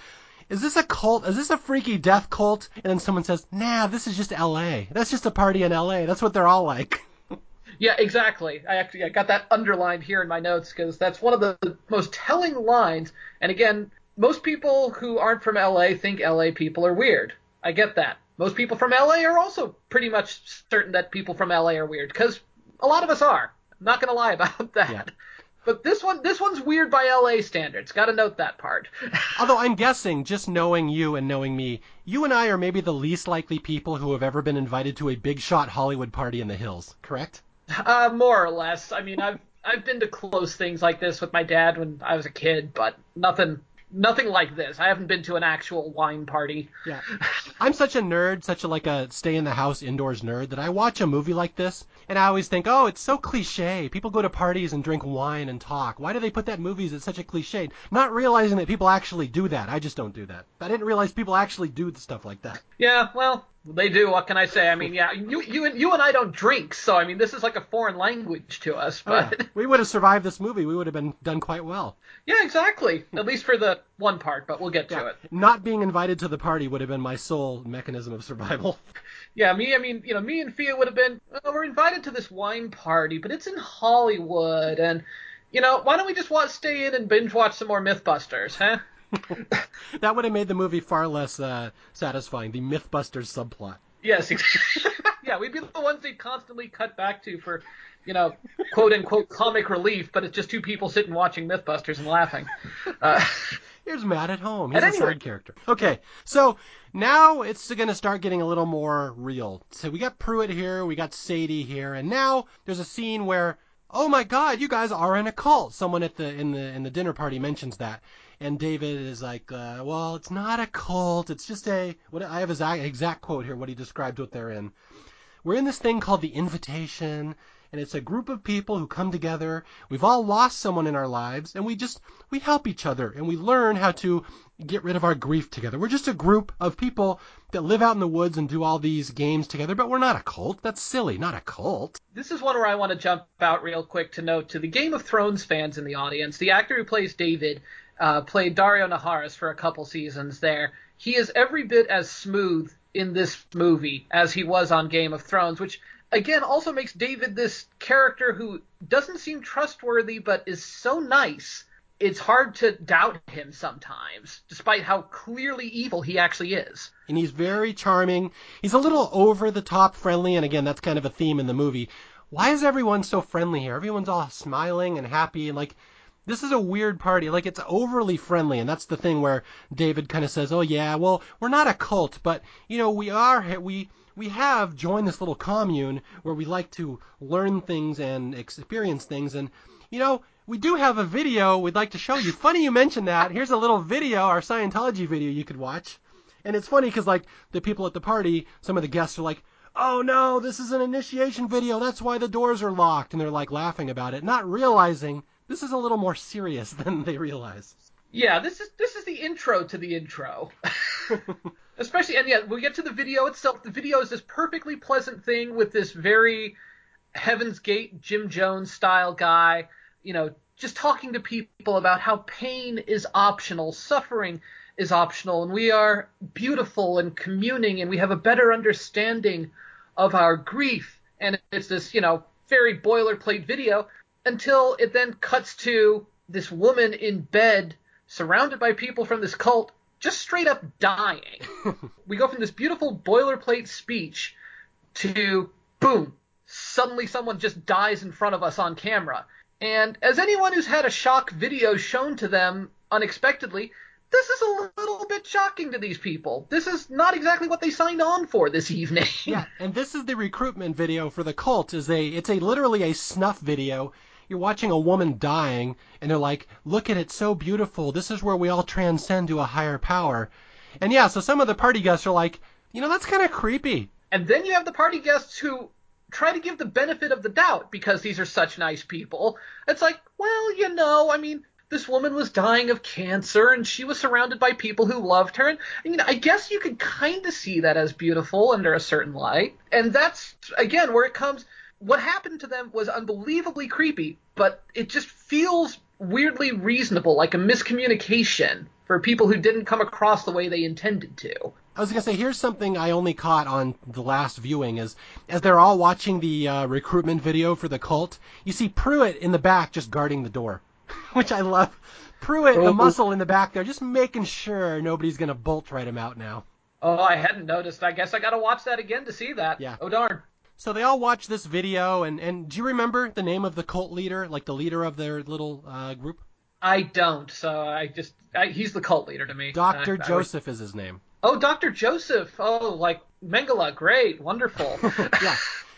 is this a cult? Is this a freaky death cult? And then someone says, Nah, this is just L.A. That's just a party in L.A. That's what they're all like. Yeah, exactly. I actually I got that underlined here in my notes because that's one of the most telling lines. And again, most people who aren't from LA think LA people are weird. I get that. Most people from LA are also pretty much certain that people from LA are weird because a lot of us are. I'm not gonna lie about that. Yeah. But this one, this one's weird by LA standards. Got to note that part. Although I'm guessing, just knowing you and knowing me, you and I are maybe the least likely people who have ever been invited to a big shot Hollywood party in the hills, correct? Uh, more or less. I mean, I've I've been to close things like this with my dad when I was a kid, but nothing nothing like this. I haven't been to an actual wine party. Yeah. I'm such a nerd, such a like a stay in the house indoors nerd that I watch a movie like this and I always think, "Oh, it's so cliche. People go to parties and drink wine and talk. Why do they put that in movies? It's such a cliche." Not realizing that people actually do that. I just don't do that. I didn't realize people actually do stuff like that. Yeah, well, they do. What can I say? I mean, yeah, you you and you and I don't drink, so I mean, this is like a foreign language to us. Oh, yeah. But We would have survived this movie. We would have been done quite well. yeah, exactly. At least for the one part, but we'll get to Yeah. it. Not being invited to the party would have been my sole mechanism of survival. Yeah, me. I mean, you know, me and Fia would have been. Oh, we're invited to this wine party, but it's in Hollywood, and you know, why don't we just watch, stay in and binge watch some more MythBusters, huh? that would have made the movie far less uh, satisfying. The MythBusters subplot. Yes. ex- yeah, we'd be the ones they constantly cut back to for, you know, quote unquote comic relief, but it's just two people sitting watching MythBusters and laughing. Uh, Here's Matt at home. He's At a any side rate- character. Okay, so now it's going to start getting a little more real. So we got Pruitt here, we got Sadie here, and now there's a scene where, oh my God, you guys are in a cult. Someone at the in the in the dinner party mentions that, and David is like, uh, well, it's not a cult. It's just a what I have his exact quote here. What he described what they're in. We're in this thing called the invitation. and it's a group of people who come together. We've all lost someone in our lives, and we just we help each other and we learn how to get rid of our grief together. We're just a group of people that live out in the woods and do all these games together, but we're not a cult. That's silly, not a cult. This is one where I want to jump out real quick to note to the Game of Thrones fans in the audience, the actor who plays David uh, played Daario Naharis for a couple seasons there. He is every bit as smooth in this movie as he was on Game of Thrones, which again also makes David this character who doesn't seem trustworthy but is so nice. It's hard to doubt him sometimes, despite how clearly evil he actually is. And he's very charming. He's a little over the top friendly, and again, that's kind of a theme in the movie. Why is everyone so friendly here? Everyone's all smiling and happy, and like this is a weird party. Like it's overly friendly, and that's the thing where David kind of says, "Oh yeah, well we're not a cult, but you know we are. We we have joined this little commune where we like to learn things and experience things, and you know." We do have a video we'd like to show you. Funny you mentioned that. Here's a little video, our Scientology video you could watch. And it's funny because, like, the people at the party, some of the guests are like, oh no, this is an initiation video. That's why the doors are locked. And they're like laughing about it, not realizing this is a little more serious than they realize. Yeah, this is this is the intro to the intro. Especially and yeah, we get to the video itself. The video is this perfectly pleasant thing with this very Heaven's Gate Jim Jones style guy, you know, just talking to people about how pain is optional, suffering is optional, and we are beautiful and communing and we have a better understanding of our grief. And it's this, you know, very boilerplate video until it then cuts to this woman in bed surrounded by people from this cult just straight up dying. we go from this beautiful boilerplate speech to boom, suddenly someone just dies in front of us on camera. And as anyone who's had a shock video shown to them unexpectedly, this is a little bit shocking to these people. This is not exactly what they signed on for this evening. yeah, and this is the recruitment video for the cult. Is a it's a literally a snuff video you're watching a woman dying and they're like, look at it, so beautiful. This is where we all transcend to a higher power. And yeah, so some of the party guests are like, you know, that's kind of creepy. And then you have the party guests who try to give the benefit of the doubt because these are such nice people. It's like, well, you know, I mean, this woman was dying of cancer and she was surrounded by people who loved her. And, you know, I guess you could kind of see that as beautiful under a certain light. And that's, again, where it comes what happened to them was unbelievably creepy, but it just feels weirdly reasonable, like a miscommunication for people who didn't come across the way they intended to. I was gonna say, here's something I only caught on the last viewing is as they're all watching the uh, recruitment video for the cult, you see Pruitt in the back just guarding the door, which I love. Pruitt, the oh. muscle in the back there, just making sure nobody's gonna bolt right him out now. Oh, I hadn't noticed. I guess I gotta watch that again to see that. Yeah. Oh darn. So they all watch this video, and, and do you remember the name of the cult leader, like the leader of their little uh, group? I don't, so I just I, he's the cult leader to me. Doctor uh, Joseph is his name. Oh, Doctor Joseph. Oh, like Mengele, great, wonderful. yeah.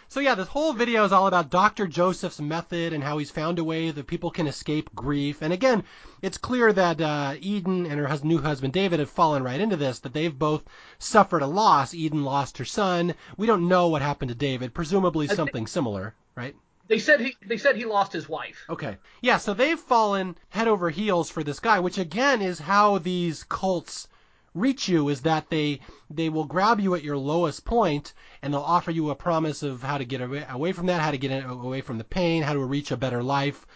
So yeah, this whole video is all about Dr. Joseph's method and how he's found a way that people can escape grief. And again, it's clear that uh, Eden and her new husband David have fallen right into this. That they've both suffered a loss. Eden lost her son. We don't know what happened to David. Presumably something similar, right? They said he they said he lost his wife. Okay. Yeah, so they've fallen head over heels for this guy, which again is how these cults reach you is that they they will grab you at your lowest point and they'll offer you a promise of how to get away from that, how to get away from the pain, how to reach a better life.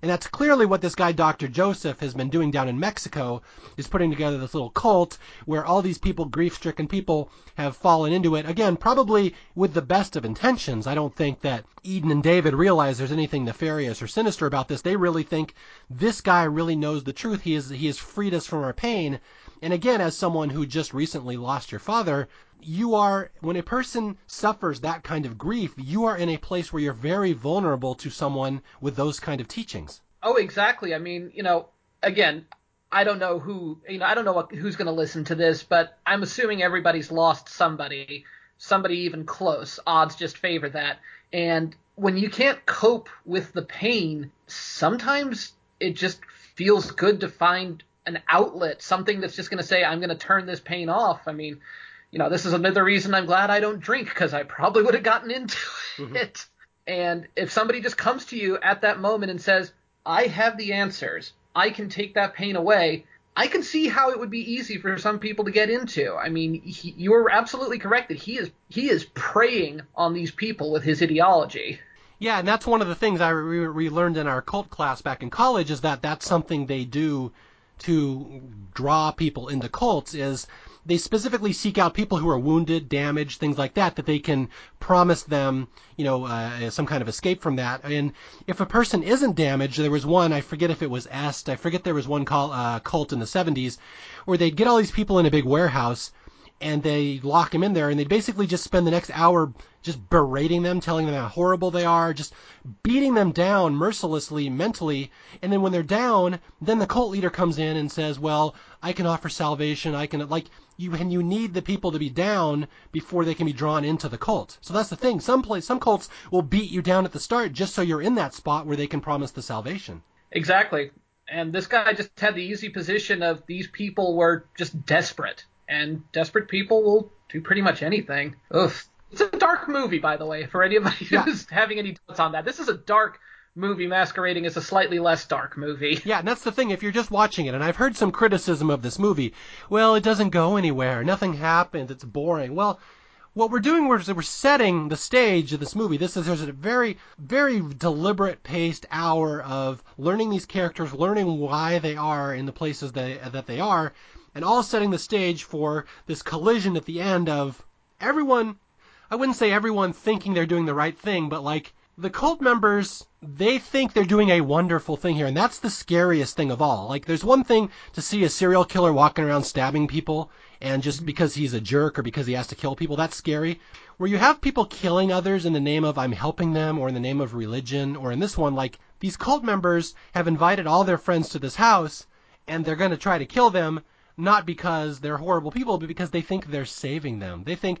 And that's clearly what this guy, Dr. Joseph, has been doing down in Mexico, is putting together this little cult where all these people, grief-stricken people, have fallen into it. Again, probably with the best of intentions. I don't think that Eden and David realize there's anything nefarious or sinister about this. They really think this guy really knows the truth. He is, he has freed us from our pain. And again, as someone who just recently lost your father, you are, when a person suffers that kind of grief, you are in a place where you're very vulnerable to someone with those kind of teachings. Oh, exactly. I mean, you know, again, I don't know who, you know, I don't know what, who's going to listen to this, but I'm assuming everybody's lost somebody, somebody even close. Odds just favor that. And when you can't cope with the pain, sometimes it just feels good to find an outlet, something that's just going to say, I'm going to turn this pain off. I mean, you know, this is another reason I'm glad I don't drink because I probably would have gotten into mm-hmm. it. And if somebody just comes to you at that moment and says, I have the answers, I can take that pain away, I can see how it would be easy for some people to get into. I mean, he, you are absolutely correct that he is he is preying on these people with his ideology. Yeah, and that's one of the things I re- re- learned in our cult class back in college is that that's something they do to draw people into cults is they specifically seek out people who are wounded, damaged, things like that, that they can promise them, you know, uh, some kind of escape from that. And if a person isn't damaged, there was one, I forget if it was Est, I forget there was one call, uh, cult in the 70s, where they'd get all these people in a big warehouse, and they lock them in there, and they basically just spend the next hour just berating them, telling them how horrible they are, just beating them down mercilessly mentally. And then when they're down, then the cult leader comes in and says, "Well, I can offer salvation. I can like you and you need the people to be down before they can be drawn into the cult." So that's the thing. Some place some cults will beat you down at the start just so you're in that spot where they can promise the salvation. Exactly. And this guy just had the easy position of these people were just desperate, and desperate people will do pretty much anything. Ugh. It's a dark movie, by the way, for anybody Yeah. who's having any doubts on that. This is a dark movie masquerading as a slightly less dark movie. Yeah, and that's the thing. If you're just watching it, and I've heard some criticism of this movie, well, it doesn't go anywhere. Nothing happens. It's boring. Well, what we're doing is we're setting the stage of this movie. This is there's a very, very deliberate paced hour of learning these characters, learning why they are in the places they, that they are, and all setting the stage for this collision at the end of everyone. I wouldn't say everyone thinking they're doing the right thing, but like the cult members, they think they're doing a wonderful thing here, and that's the scariest thing of all. Like, there's one thing to see a serial killer walking around stabbing people, and just mm-hmm. because he's a jerk or because he has to kill people, that's scary. Where you have people killing others in the name of I'm helping them, or in the name of religion, or in this one, like, these cult members have invited all their friends to this house, and they're going to try to kill them, not because they're horrible people, but because they think they're saving them. They think,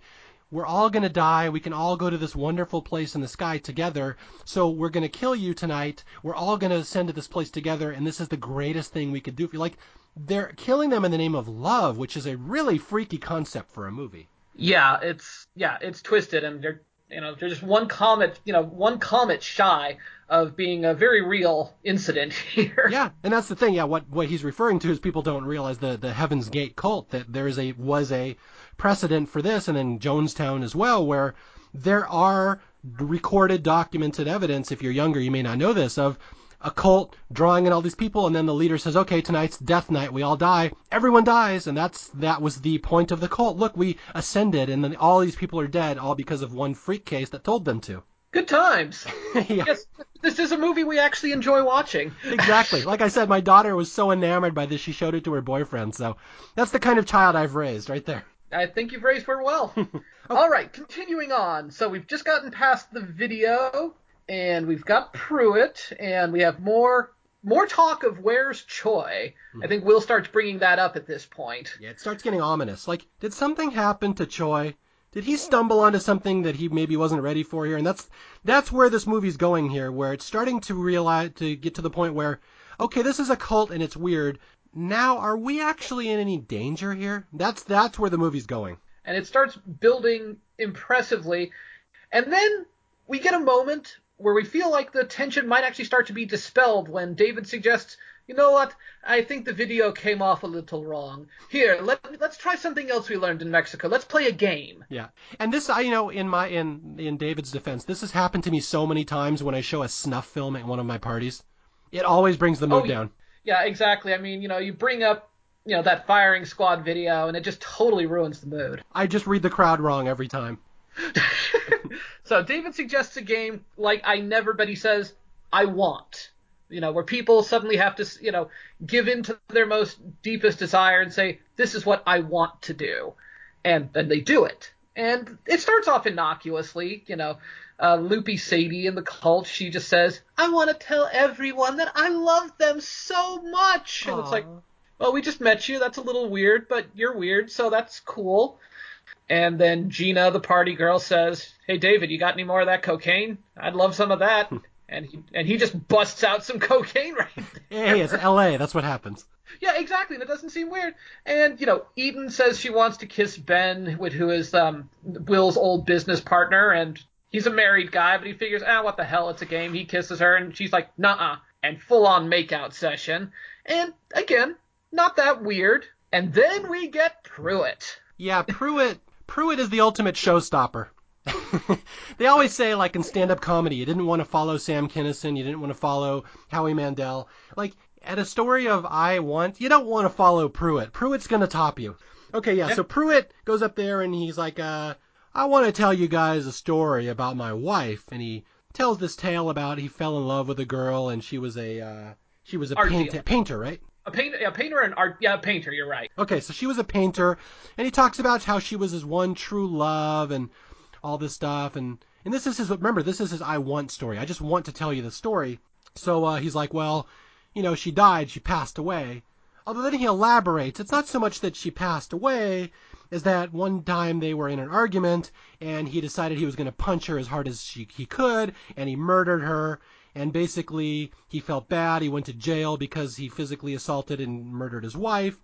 we're all going to die. We can all go to this wonderful place in the sky together. So we're going to kill you tonight. We're all going to ascend to this place together, and this is the greatest thing we could do for you. Like, they're killing them in the name of love, which is a really freaky concept for a movie. Yeah, it's yeah, it's twisted, and they're you know they're just one comet you know one comet shy of being a very real incident here. Yeah, and that's the thing. Yeah, what what he's referring to is people don't realize the the Heaven's Gate cult that there is a was a precedent for this, and in Jonestown as well, where there are recorded, documented evidence. If you're younger, you may not know this of a cult drawing in all these people, and then the leader says, "Okay, tonight's death night. We all die. Everyone dies," and that's that was the point of the cult. Look, we ascended, and then all these people are dead, all because of one freak case that told them to. Good times. yeah. Yes, this is a movie we actually enjoy watching. exactly. Like I said, my daughter was so enamored by this, she showed it to her boyfriend. So that's the kind of child I've raised right there. I think you've raised her well. All right, continuing on. So we've just gotten past the video, and we've got Pruitt, and we have more more talk of where's Choi. I hmm. think Will starts bringing that up at this point. Yeah, it starts getting ominous. Like, did something happen to Choi? Did he stumble onto something that he maybe wasn't ready for here? And that's that's where this movie's going here, where it's starting to realize to get to the point where, okay, this is a cult and it's weird. Now, are we actually in any danger here? That's that's where the movie's going. and it starts building impressively. And then we get a moment where we feel like the tension might actually start to be dispelled when David suggests, you know what, I think the video came off a little wrong. Here, let, let's try something else we learned in Mexico. Let's play a game. Yeah, and this, I you know, in my in in David's defense, this has happened to me so many times when I show a snuff film at one of my parties. It always brings the mood Oh, down. Yeah, exactly. I mean, you know, you bring up, you know, that firing squad video and it just totally ruins the mood. I just read the crowd wrong every time. so David suggests a game like I never, but he says I want. You know, where people suddenly have to, you know, give in to their most deepest desire and say, "This is what I want to do," and then they do it. And it starts off innocuously, you know. Uh, Loopy Sadie in the cult, she just says, "I want to tell everyone that I love them so much," and it's like, well, we just met you. That's a little weird, but you're weird, so that's cool. And then Gina, the party girl, says, "Hey, David, you got any more of that cocaine? I'd love some of that." and he and he just busts out some cocaine right there. hey, it's L.A. That's what happens. Yeah, exactly. And it doesn't seem weird. And you know, Eden says she wants to kiss Ben, who is um, Will's old business partner, and he's a married guy, but he figures, ah, what the hell, it's a game. He kisses her, and she's like, nah, and full on makeout session. And again, not that weird. And then we get Pruitt. Yeah, Pruitt. Pruitt is the ultimate showstopper. they always say, like in stand-up comedy, you didn't want to follow Sam Kinison, you didn't want to follow Howie Mandel. Like at a story of I want, you don't want to follow Pruitt. Pruitt's gonna top you. Okay, yeah. yeah. So Pruitt goes up there and he's like, uh, I want to tell you guys a story about my wife, and he tells this tale about he fell in love with a girl and she was a uh, she was a paint- painter, right? A painter, a painter and art, yeah, a painter. You're right. Okay, so she was a painter, and he talks about how she was his one true love and all this stuff, and and this is his. Remember, this is his I want story. I just want to tell you the story. So uh, he's like, well, you know, she died, she passed away. Although then he elaborates, it's not so much that she passed away is that one time they were in an argument and he decided he was going to punch her as hard as she, he could and he murdered her and basically he felt bad he went to jail because he physically assaulted and murdered his wife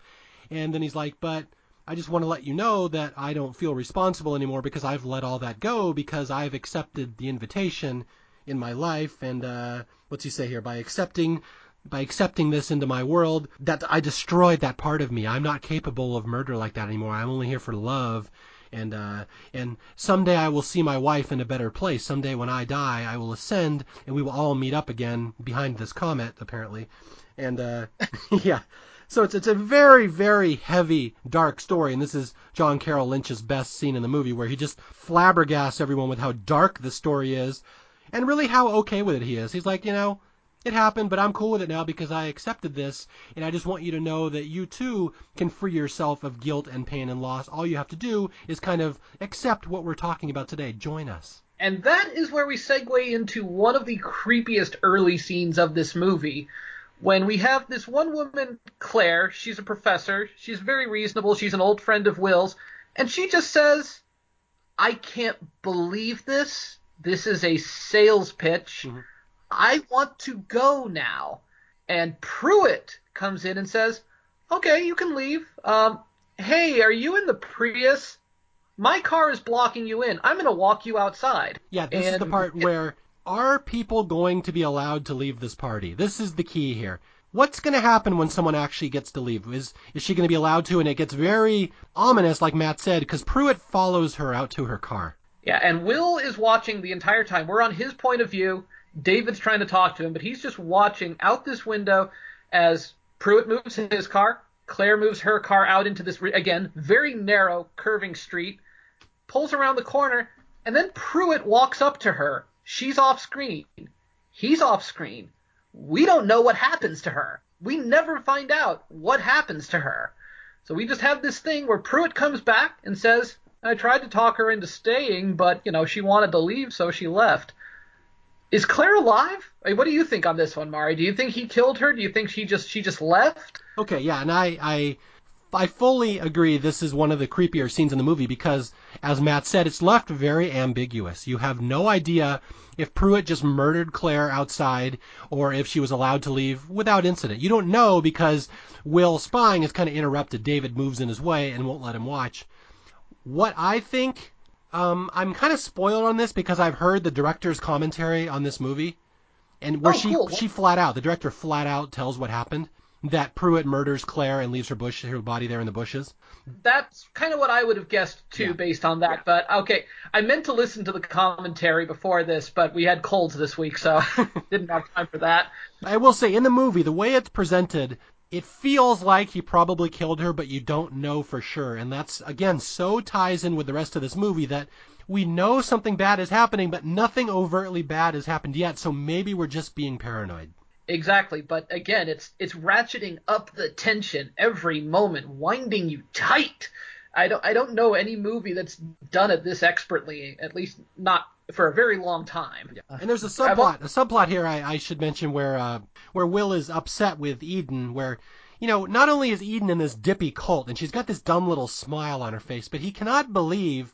and then he's like but I just want to let you know that I don't feel responsible anymore because I've let all that go because I've accepted the invitation in my life and uh, what's he say here by accepting by accepting this into my world, that I destroyed that part of me. I'm not capable of murder like that anymore. I'm only here for love. And uh, and someday I will see my wife in a better place. Someday when I die, I will ascend, and we will all meet up again behind this comet, apparently. And uh, yeah, so it's it's a very very heavy, dark story, and this is John Carroll Lynch's best scene in the movie, where he just flabbergasts everyone with how dark the story is, and really how okay with it he is. He's like, you know, it happened, but I'm cool with it now because I accepted this, and I just want you to know that you too can free yourself of guilt and pain and loss. All you have to do is kind of accept what we're talking about today. Join us. And that is where we segue into one of the creepiest early scenes of this movie. When we have this one woman, Claire, she's a professor, she's very reasonable, she's an old friend of Will's, and she just says, I can't believe this. This is a sales pitch. Mm-hmm. I want to go now. And Pruitt comes in and says, okay, you can leave. Um, hey, are you in the Prius? My car is blocking you in. I'm going to walk you outside. Yeah, this and is the part it, where are people going to be allowed to leave this party? This is the key here. What's going to happen when someone actually gets to leave? Is is she going to be allowed to? And it gets very ominous, like Matt said, because Pruitt follows her out to her car. Yeah, and Will is watching the entire time. We're on his point of view. David's trying to talk to him, but he's just watching out this window as Pruitt moves his car, Claire moves her car out into this again very narrow curving street, pulls around the corner, and then Pruitt walks up to her. She's off screen. He's off screen. We don't know what happens to her. We never find out what happens to her. So we just have this thing where Pruitt comes back and says, I tried to talk her into staying, but, you know, she wanted to leave, so she left. Is Claire alive? what do you think on this one, Mari? Do you think he killed her? Do you think she just she just left? Okay, yeah, and I I I fully agree this is one of the creepier scenes in the movie because, as Matt said, it's left very ambiguous. You have no idea if Pruitt just murdered Claire outside or if she was allowed to leave without incident. You don't know because Will spying is kind of interrupted. David moves in his way and won't let him watch. What I think um, I'm kind of spoiled on this because I've heard the director's commentary on this movie, and where oh, she cool. she flat out the director flat out tells what happened that Pruitt murders Claire and leaves her bush her body there in the bushes. That's kind of what I would have guessed too, yeah. based on that. Yeah. But okay, I meant to listen to the commentary before this, but we had colds this week, so didn't have time for that. I will say, in the movie, the way it's presented, it feels like he probably killed her, but you don't know for sure. And that's, again, so ties in with the rest of this movie that we know something bad is happening, but nothing overtly bad has happened yet. So maybe we're just being paranoid. Exactly, but again, it's it's ratcheting up the tension every moment, winding you tight. I don't I don't know any movie that's done it this expertly, at least not for a very long time. Yeah. And there's a subplot, a subplot here I, I should mention where uh, where Will is upset with Eden, where you know not only is Eden in this dippy cult and she's got this dumb little smile on her face, but he cannot believe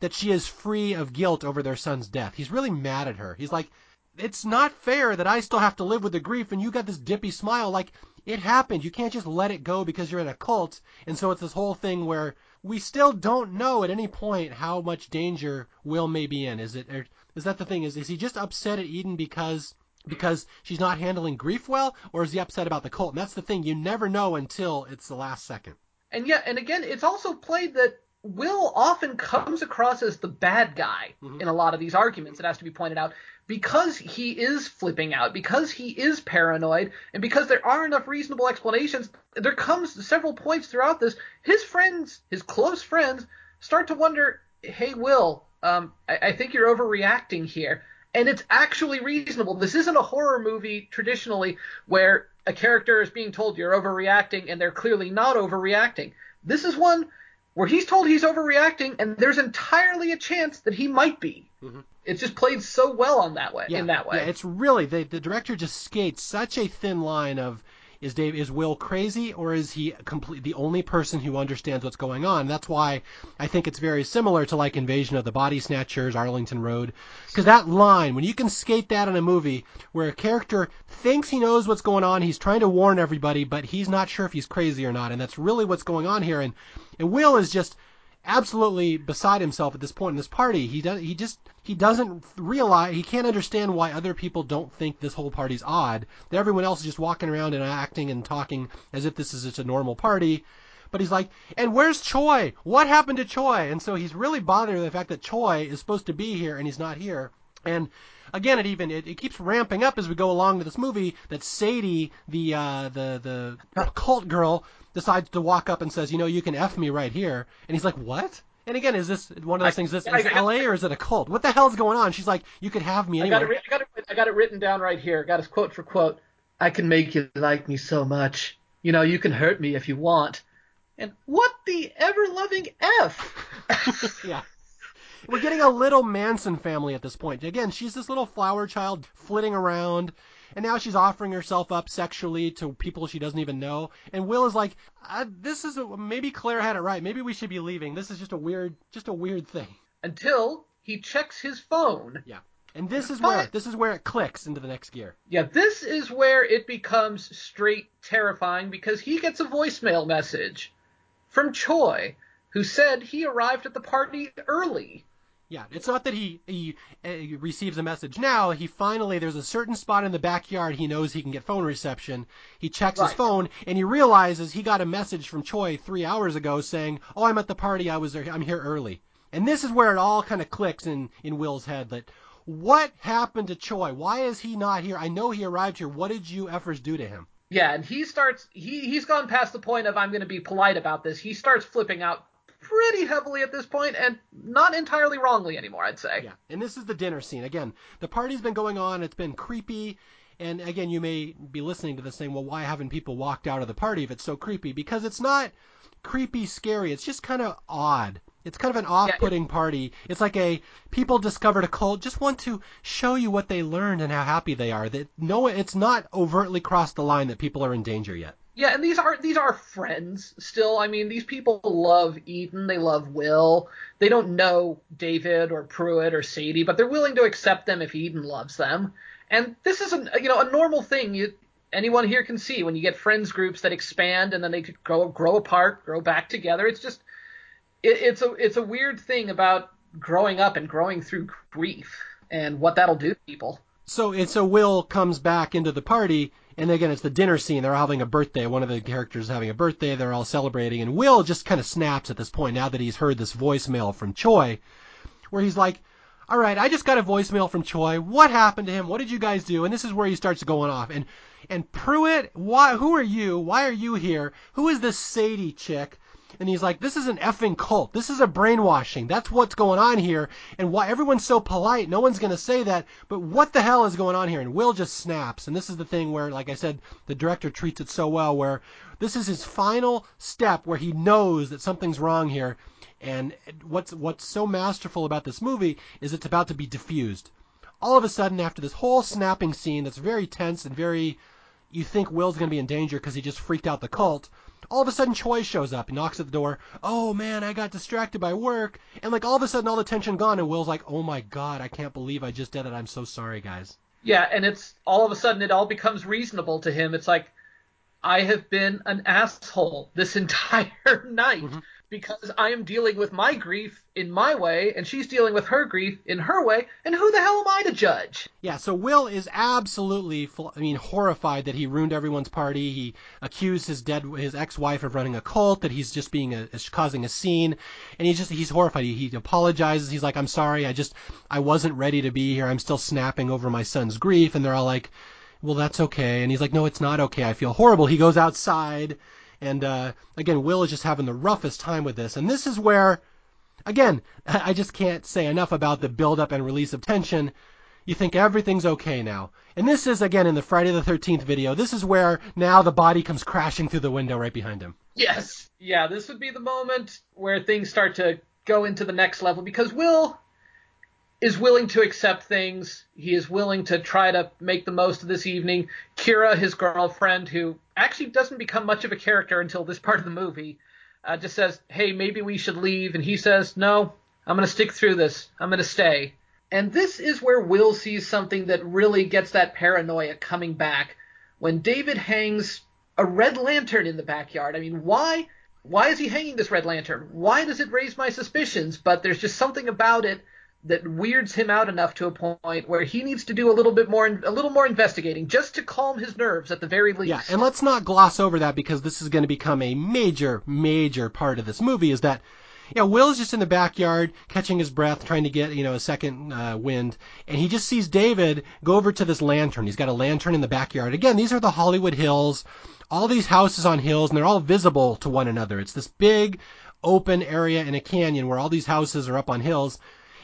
that she is free of guilt over their son's death. He's really mad at her. He's like, it's not fair that I still have to live with the grief and you got this dippy smile. Like, it happened. You can't just let it go because you're in a cult. And so it's this whole thing where we still don't know at any point how much danger Will may be in. Is it is that the thing? Is is he just upset at Eden because because she's not handling grief well, or is he upset about the cult? And that's the thing. You never know until it's the last second. And yeah, and again, it's also played that Will often comes across as the bad guy mm-hmm. in a lot of these arguments. It has to be pointed out because he is flipping out, because he is paranoid, and because there are enough reasonable explanations. There comes several points throughout this. His friends, his close friends, start to wonder, "Hey, Will, um, I, I think you're overreacting here." And it's actually reasonable. This isn't a horror movie traditionally where a character is being told you're overreacting and they're clearly not overreacting. This is one where he's told he's overreacting, and there's entirely a chance that he might be. Mm-hmm. It's just played so well on that way. Yeah, in that way, yeah, it's really the the director just skates such a thin line of is Dave is Will crazy or is he complete the only person who understands what's going on? That's why I think it's very similar to like Invasion of the Body Snatchers, Arlington Road, because that line when you can skate that in a movie where a character thinks he knows what's going on, he's trying to warn everybody, but he's not sure if he's crazy or not, and that's really what's going on here. And and Will is just absolutely beside himself at this point in this party. He does he just he doesn't realize he can't understand why other people don't think this whole party's odd. That everyone else is just walking around and acting and talking as if this is just a normal party. But he's like, and where's Choi? What happened to Choi? And so he's really bothered with the fact that Choi is supposed to be here and he's not here. And again, it even it, it keeps ramping up as we go along to this movie. That Sadie, the uh, the the cult girl, decides to walk up and says, you know, you can f me right here. And he's like, what? And again, is this one of those I, things? This is L.A. or is it a cult? What the hell's going on? She's like, you could have me anyway. I got, it, I, got it, I got it written down right here. got his quote for quote. I can make you like me so much. You know, you can hurt me if you want. And what the ever loving f? yeah. We're getting a little Manson family at this point. Again, she's this little flower child flitting around, and now she's offering herself up sexually to people she doesn't even know. And Will is like, "This is a, maybe Claire had it right. Maybe we should be leaving. This is just a weird, just a weird thing." Until he checks his phone. Yeah. And this is where this is where it clicks into the next gear. Yeah, this is where it becomes straight terrifying because he gets a voicemail message from Choi, who said he arrived at the party early. Yeah, it's not that he, he, uh, he receives a message now. He finally there's a certain spot in the backyard he knows he can get phone reception. He checks right. his phone and he realizes he got a message from Choi three hours ago saying, "Oh, I'm at the party. I was there. I'm here early." And this is where it all kind of clicks in in Will's head that what happened to Choi? Why is he not here? I know he arrived here. What did you effers do to him? Yeah, and he starts he he's gone past the point of I'm going to be polite about this. He starts flipping out pretty heavily at this point, and not entirely wrongly anymore, I'd say. Yeah, and this is the dinner scene. Again, the party's been going on, it's been creepy, and again, you may be listening to this saying, well, why haven't people walked out of the party if it's so creepy? Because it's not creepy, scary, it's just kind of odd. It's kind of an off-putting yeah, it, party. It's like a people discovered a cult, just want to show you what they learned and how happy they are. That no, it's not overtly crossed the line that people are in danger yet. Yeah, and these are these are friends still. I mean, these people love Eden, they love Will. They don't know David or Pruitt or Sadie, but they're willing to accept them if Eden loves them. And this is a you know a normal thing you anyone here can see when you get friends groups that expand and then they grow grow apart, grow back together. It's just it, it's a it's a weird thing about growing up and growing through grief and what that'll do to people. So and so Will comes back into the party and again, it's the dinner scene. They're having a birthday. One of the characters is having a birthday. They're all celebrating. And Will just kind of snaps at this point now that he's heard this voicemail from Choi, where he's like, all right, I just got a voicemail from Choi. What happened to him? What did you guys do? And this is where he starts going off. And and Pruitt, why? Who are you? Why are you here? Who is this Sadie chick? And he's like, "This is an effing cult. This is a brainwashing. That's what's going on here." And why everyone's so polite, no one's going to say that. But what the hell is going on here? And Will just snaps. And this is the thing where, like I said, the director treats it so well, where this is his final step, where he knows that something's wrong here. And what's what's so masterful about this movie is it's about to be diffused. All of a sudden, after this whole snapping scene that's very tense and very, you think Will's going to be in danger because he just freaked out the cult all of a sudden Choi shows up. He knocks at the door. Oh man, I got distracted by work. And like all of a sudden all the tension gone and Will's like, "Oh my god, I can't believe I just did it. I'm so sorry, guys." Yeah, and it's all of a sudden it all becomes reasonable to him. It's like I have been an asshole this entire night Mm-hmm. Because I am dealing with my grief in my way, and she's dealing with her grief in her way, and who the hell am I to judge? Yeah, so Will is absolutely, I mean, horrified that he ruined everyone's party. He accused his dead, his ex-wife of running a cult, that he's just being a, causing a scene, and he's just, he's horrified. He, he apologizes. He's like, I'm sorry. I just, I wasn't ready to be here. I'm still snapping over my son's grief. And they're all like, well, that's okay. And he's like, no, it's not okay. I feel horrible. He goes outside, and uh, again, Will is just having the roughest time with this. And this is where, again, I just can't say enough about the build-up and release of tension. You think everything's okay now. And this is, again, in the Friday the 13th video, this is where now the body comes crashing through the window right behind him. Yes. Yeah, this would be the moment where things start to go into the next level because Will is willing to accept things. He is willing to try to make the most of this evening. Kira, his girlfriend, who actually doesn't become much of a character until this part of the movie, uh, just says, hey, maybe we should leave. And he says, no, I'm going to stick through this. I'm going to stay. And this is where Will sees something that really gets that paranoia coming back when David hangs a red lantern in the backyard. I mean, why? Why is he hanging this red lantern? Why does it raise my suspicions? But there's just something about it that weirds him out enough to a point where he needs to do a little bit more, a little more investigating, just to calm his nerves at the very least. Yeah, and let's not gloss over that because this is going to become a major, major part of this movie. Is that yeah, Will's just in the backyard catching his breath, trying to get you know a second uh, wind, and he just sees David go over to this lantern. He's got a lantern in the backyard. Again, these are the Hollywood Hills, all these houses on hills, and they're all visible to one another. It's this big open area in a canyon where all these houses are up on hills.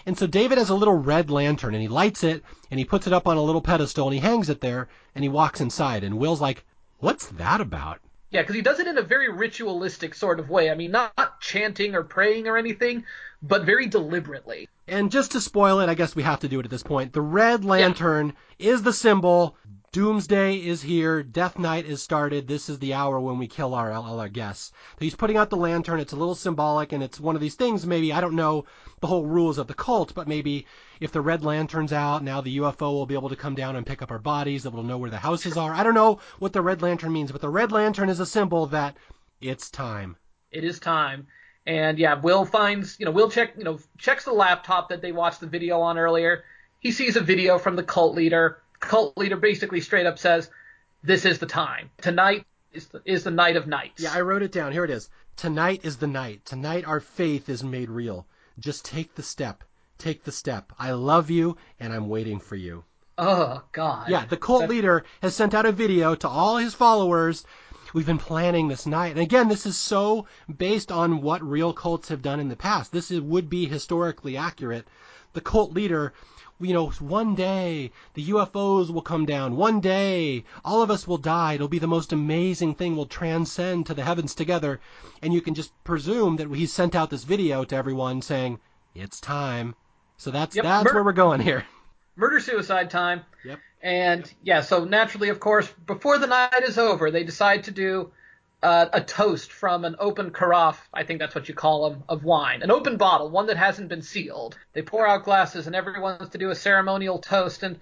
And so David has a little red lantern and he lights it and he puts it up on a little pedestal and he hangs it there and he walks inside. And Will's like, What's that about? Yeah, because he does it in a very ritualistic sort of way. I mean, not, not chanting or praying or anything, but very deliberately. And just to spoil it, I guess we have to do it at this point. The red lantern yeah. is the symbol. Doomsday is here. Death Night is started. This is the hour when we kill our all our guests. He's putting out the lantern. It's a little symbolic, and it's one of these things. Maybe I don't know the whole rules of the cult, but maybe if the red lantern's out, now the UFO will be able to come down and pick up our bodies. It will know where the houses are. I don't know what the red lantern means, but the red lantern is a symbol that it's time. It is time. And yeah, Will finds, you know, Will check, you know, checks the laptop that they watched the video on earlier. He sees a video from the cult leader cult leader basically straight up says, "This is the time. Tonight is the, is the night of nights." Yeah, I wrote it down. Here it is. Tonight is the night. Tonight our faith is made real. Just take the step. Take the step. I love you and I'm waiting for you. Oh God. Yeah, the cult that... leader has sent out a video to all his followers. We've been planning this night. And again, this is so based on what real cults have done in the past. This is, would be historically accurate. The cult leader you know, one day the UFOs will come down. One day all of us will die. It'll be the most amazing thing. We'll transcend to the heavens together. And you can just presume that he sent out this video to everyone saying, it's time. So that's yep, that's mur- where we're going here. Murder suicide time. Yep. And yeah, so naturally, of course, before the night is over, they decide to do uh, a toast from an open carafe, I think that's what you call them, of wine. An open bottle, one that hasn't been sealed. They pour out glasses and everyone wants to do a ceremonial toast. And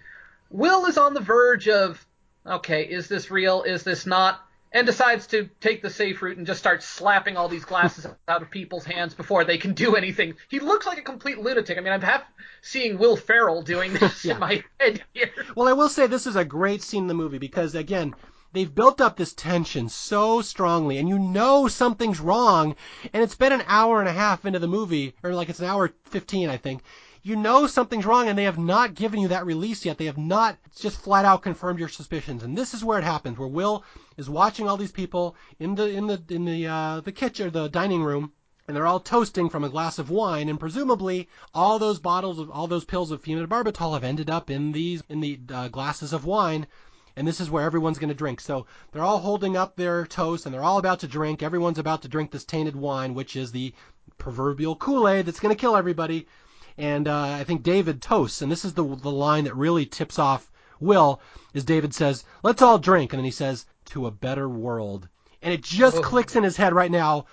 Will is on the verge of, okay, is this real? Is this not? And decides to take the safe route and just start slapping all these glasses out of people's hands before they can do anything. He looks like a complete lunatic. I mean, I'm half seeing Will Ferrell doing this Yeah. in my head here. Well, I will say this is a great scene in the movie because again, they've built up this tension so strongly and you know something's wrong and it's been an hour and a half into the movie or like it's an hour 15 I think. You know something's wrong and they have not given you that release yet. They have not just flat out confirmed your suspicions. And this is where it happens where Will is watching all these people in the in the in the uh the kitchen or the dining room and they're all toasting from a glass of wine, and presumably all those bottles of all those pills of phenobarbital have ended up in these in the uh, glasses of wine, and this is where everyone's going to drink. So they're all holding up their toast, and they're all about to drink. Everyone's about to drink this tainted wine, which is the proverbial Kool-Aid that's going to kill everybody. And uh, I think David toasts, and this is the the line that really tips off Will, is David says, "Let's all drink," and then he says, "To a better world." And it just Oh. clicks in his head right now.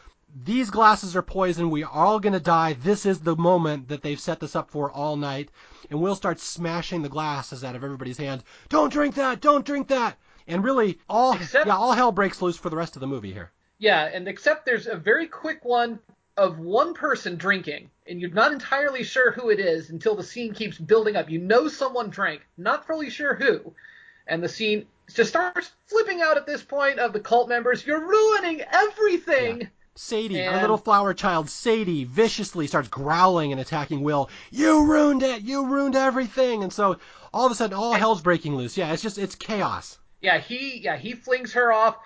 These glasses are poison. We are all going to die. This is the moment that they've set this up for all night. And Will starts smashing the glasses out of everybody's hands. Don't drink that. Don't drink that. And really, all Except- yeah, all hell breaks loose for the rest of the movie here. Yeah, and except there's a very quick one of one person drinking, and you're not entirely sure who it is until the scene keeps building up. You know someone drank, not fully sure who, and the scene just starts flipping out at this point of the cult members. You're ruining everything. Yeah. Sadie, our little flower child, Sadie, viciously starts growling and attacking Will. You ruined it! You ruined everything! And so all of a sudden, all hell's breaking loose. Yeah, it's just it's chaos. Yeah, he yeah he flings her off.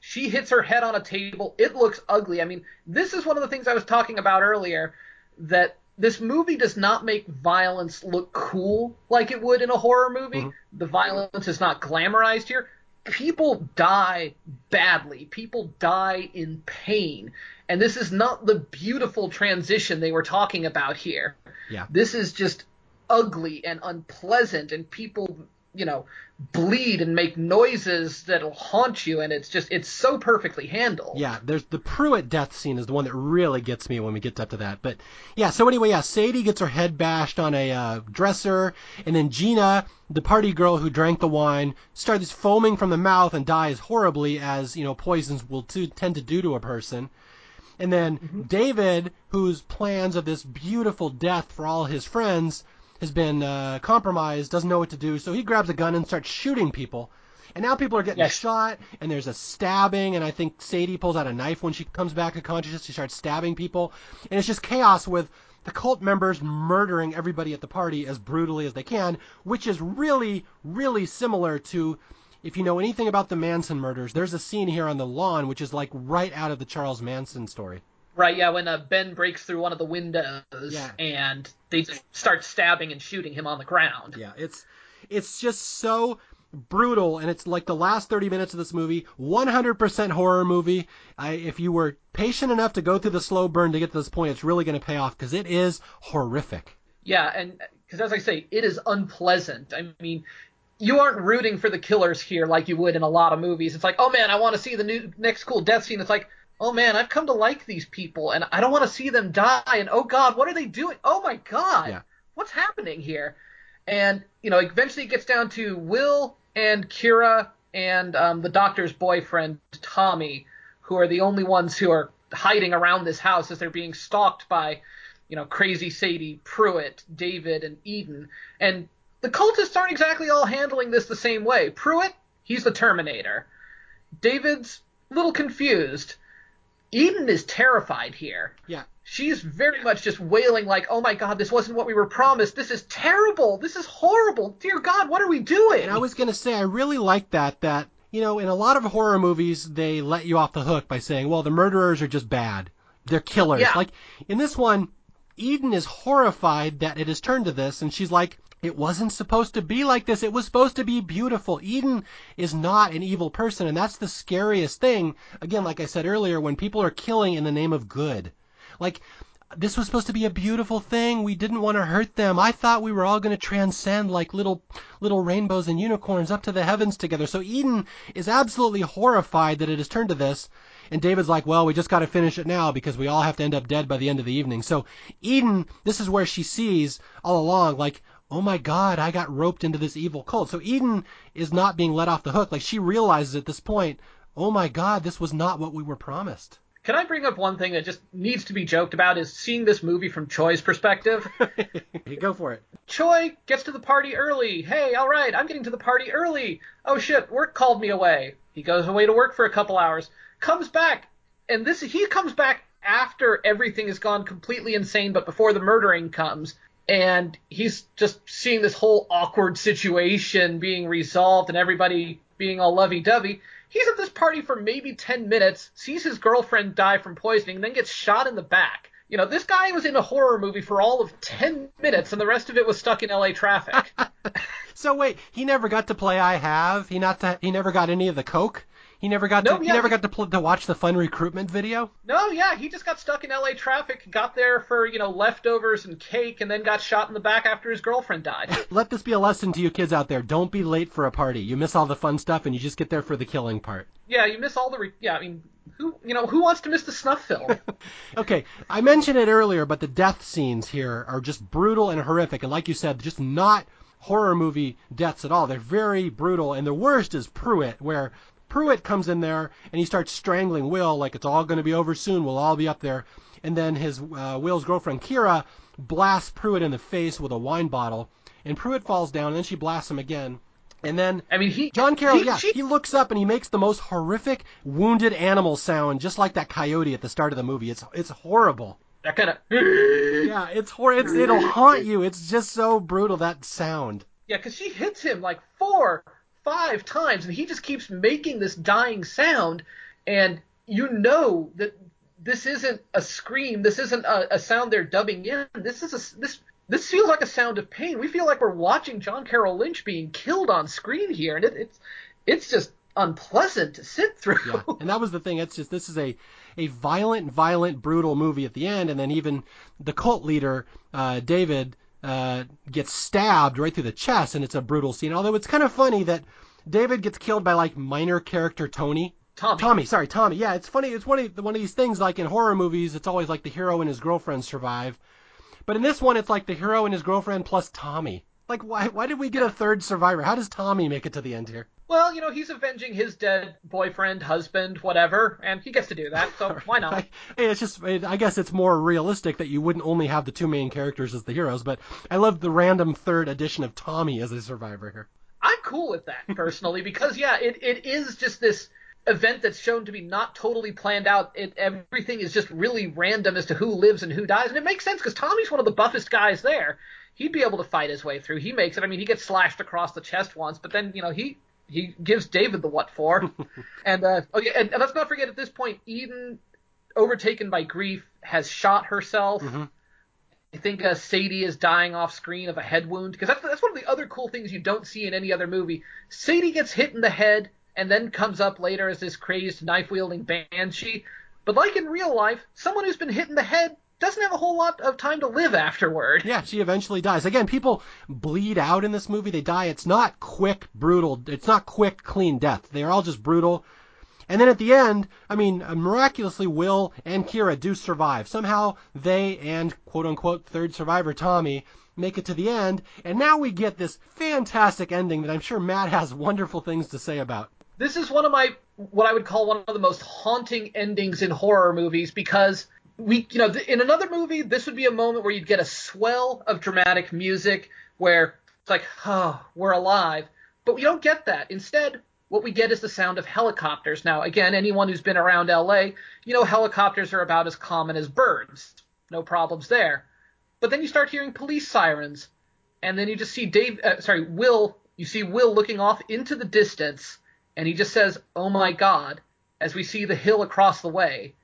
She hits her head on a table. It looks ugly. I mean, this is one of the things I was talking about earlier that this movie does not make violence look cool like it would in a horror movie. Mhm. The violence is not glamorized here. People die badly. People die in pain. And this is not the beautiful transition they were talking about here. Yeah. This is just ugly and unpleasant and people, you know, bleed and make noises that'll haunt you and it's just it's so perfectly handled. Yeah, there's the Pruitt death scene is the one that really gets me when we get up to that. But yeah, so anyway, yeah, Sadie gets her head bashed on a uh, dresser, and then Gina, the party girl who drank the wine, starts foaming from the mouth and dies horribly, as you know poisons will too, tend to do to a person. And then David, whose plans of this beautiful death for all his friends has been uh, compromised, doesn't know what to do, so he grabs a gun and starts shooting people. And now people are getting Yes. shot, and there's a stabbing, and I think Sadie pulls out a knife when she comes back to consciousness. She starts stabbing people, and it's just chaos with the cult members murdering everybody at the party as brutally as they can, which is really, really similar to. If you know anything about the Manson murders, there's a scene here on the lawn which is like right out of the Charles Manson story. Right, yeah, when uh, Ben breaks through one of the windows Yeah. and they just start stabbing and shooting him on the ground. Yeah, it's it's just so brutal, and it's like the last 30 minutes of this movie, 100% horror movie. I, if you were patient enough to go through the slow burn to get to this point, it's really going to pay off because it is horrific. Yeah, and because as I say, it is unpleasant. I mean, you aren't rooting for the killers here like you would in a lot of movies. It's like, oh man, I want to see the new next cool death scene. It's like, oh man, I've come to like these people, and I don't want to see them die. And oh god, what are they doing? Oh my god, Yeah. what's happening here? And you know, eventually it gets down to Will and Kira and um, the doctor's boyfriend Tommy, who are the only ones who are hiding around this house as they're being stalked by you know, crazy Sadie, Pruitt, David, and Eden. And the cultists aren't exactly all handling this the same way. Pruitt, he's the Terminator. David's a little confused. Eden is terrified here. Yeah. She's very much just wailing like, "Oh my God, this wasn't what we were promised. This is terrible. This is horrible. Dear God, what are we doing?" And I was going to say, I really like that, that, you know, in a lot of horror movies, they let you off the hook by saying, well, the murderers are just bad. They're killers. Yeah. Like, in this one, Eden is horrified that it has turned to this, and she's like, it wasn't supposed to be like this. It was supposed to be beautiful. Eden is not an evil person, and that's the scariest thing. Again, like I said earlier, when people are killing in the name of good. Like, this was supposed to be a beautiful thing. We didn't want to hurt them. I thought we were all going to transcend like little little rainbows and unicorns up to the heavens together. So Eden is absolutely horrified that it has turned to this. And David's like, well, we just got to finish it now because we all have to end up dead by the end of the evening. So Eden, this is where she sees all along, like, oh my God, I got roped into this evil cult. So Eden is not being let off the hook. Like she realizes at this point, oh my God, this was not what we were promised. Can I bring up one thing that just needs to be joked about? Is seeing this movie from Choi's perspective. Go for it. Choi gets to the party early. Hey, all right, I'm getting to the party early. Oh shit, work called me away. He goes away to work for a couple hours, comes back, and this he comes back after everything has gone completely insane, but before the murdering comes. And he's just seeing this whole awkward situation being resolved and everybody being all lovey dovey. He's at this party for maybe 10 minutes, sees his girlfriend die from poisoning, then gets shot in the back. You know, this guy was in a horror movie for all of 10 minutes, and the rest of it was stuck in LA traffic. So wait, he never got to play I Have. He not to, he never got any of the coke. He never got No, to yeah, he never got to pl- to watch the fun recruitment video. no, yeah, he just got stuck in LA traffic, got there for, you know, leftovers and cake, and then got shot in the back after his girlfriend died. Let this be a lesson to you kids out there. Don't be late for a party. You miss all the fun stuff and you just get there for the killing part. yeah, you miss all the, re- yeah, I mean, who, you know, who wants to miss the snuff film? Okay, I mentioned it earlier, but the death scenes here are just brutal and horrific, and like you said, just not horror movie deaths at all. They're very brutal, and the worst is Pruitt, where Pruitt comes in there and he starts strangling Will like it's all going to be over soon. We'll all be up there. And then his uh, Will's girlfriend Kira blasts Pruitt in the face with a wine bottle, and Pruitt falls down. And then she blasts him again. And then I mean, he John Carroll, he, yeah, she, he looks up and he makes the most horrific wounded animal sound, just like that coyote at the start of the movie. It's it's horrible. that kind of Yeah, it's hor. It's it'll haunt you. It's just so brutal that sound. yeah, because she hits him like four, five times, and he just keeps making this dying sound, and you know that this isn't a scream. This isn't a, a sound they're dubbing in. This is a this. This feels like a sound of pain. We feel like we're watching John Carroll Lynch being killed on screen here, and it, it's it's just unpleasant to sit through. Yeah, and that was the thing. It's just this is a a violent, violent, brutal movie at the end, and then even the cult leader, uh, David, uh, gets stabbed right through the chest, and it's a brutal scene. Although it's kind of funny that David gets killed by like minor character Tony. Tommy. Tommy, sorry, Tommy. Yeah, it's funny. It's one of one of these things like in horror movies. It's always like the hero and his girlfriend survive, but in this one, it's like the hero and his girlfriend plus Tommy. Like, why why did we get a third survivor? How does Tommy make it to the end here? Well, you know, he's avenging his dead boyfriend, husband, whatever, and he gets to do that, so why not? I, it's just, I guess it's more realistic that you wouldn't only have the two main characters as the heroes, but I love the random third addition of Tommy as a survivor here. I'm cool with that personally because yeah, it, it is just this event that's shown to be not totally planned out. It everything is just really random as to who lives and who dies, and it makes sense because Tommy's one of the buffest guys there. He'd be able to fight his way through. He makes it. I mean, he gets slashed across the chest once, but then you know he he gives David the what for. and uh, oh yeah, and, and let's not forget at this point, Eden, overtaken by grief, has shot herself. Mhm. I think uh, Sadie is dying off screen of a head wound because that's that's one of the other cool things you don't see in any other movie. Sadie gets hit in the head and then comes up later as this crazed knife wielding banshee. But like in real life, someone who's been hit in the head doesn't have a whole lot of time to live afterward. Yeah, she eventually dies. Again, people bleed out in this movie. They die. It's not quick, brutal. It's not quick, clean death. They are all just brutal. And then at the end, I mean, uh, miraculously, Will and Kira do survive. Somehow they and quote unquote third survivor Tommy make it to the end. And now we get this fantastic ending that I'm sure Matt has wonderful things to say about. This is one of my what I would call one of the most haunting endings in horror movies because we you know in another movie this would be a moment where you'd get a swell of dramatic music where it's like oh we're alive. But we don't get that. Instead what we get is the sound of helicopters. Now again anyone who's been around LA you know helicopters are about as common as birds. No problems there. But then you start hearing police sirens and then you just see Dave uh, sorry Will you see Will looking off into the distance and he just says oh my god as we see the hill across the way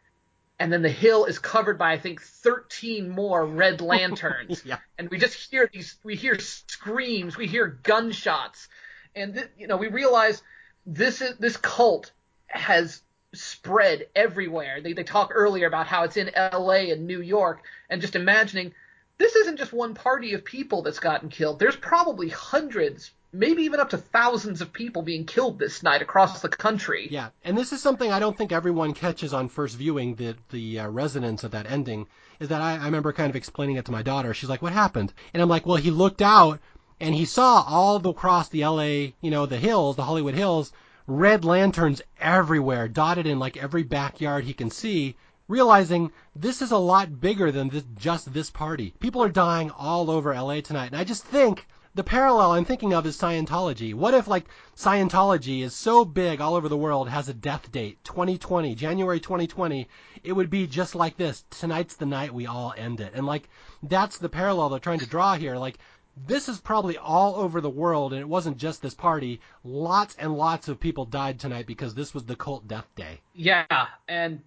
and then the hill is covered by I think 13 more red lanterns. Yeah. And we just hear these we hear screams, we hear gunshots. And th- you know, we realize this is this cult has spread everywhere. They they talk earlier about how it's in LA and New York and just imagining this isn't just one party of people that's gotten killed. There's probably hundreds, maybe even up to thousands of people being killed this night across the country. Yeah, and this is something I don't think everyone catches on first viewing. The the uh, resonance of that ending is that I, I remember kind of explaining it to my daughter. She's like, "What happened?" And I'm like, "Well, he looked out and he saw all the, across the L.A. you know the hills, the Hollywood Hills, red lanterns everywhere, dotted in like every backyard he can see." Realizing this is a lot bigger than this, just this party. People are dying all over LA tonight. And I just think the parallel I'm thinking of is Scientology. What if like Scientology is so big all over the world, has a death date, 2020, January 2020, it would be just like this. Tonight's the night we all end it. And like that's the parallel they're trying to draw here. Like this is probably all over the world and it wasn't just this party. Lots and lots of people died tonight because this was the cult death day. Yeah, and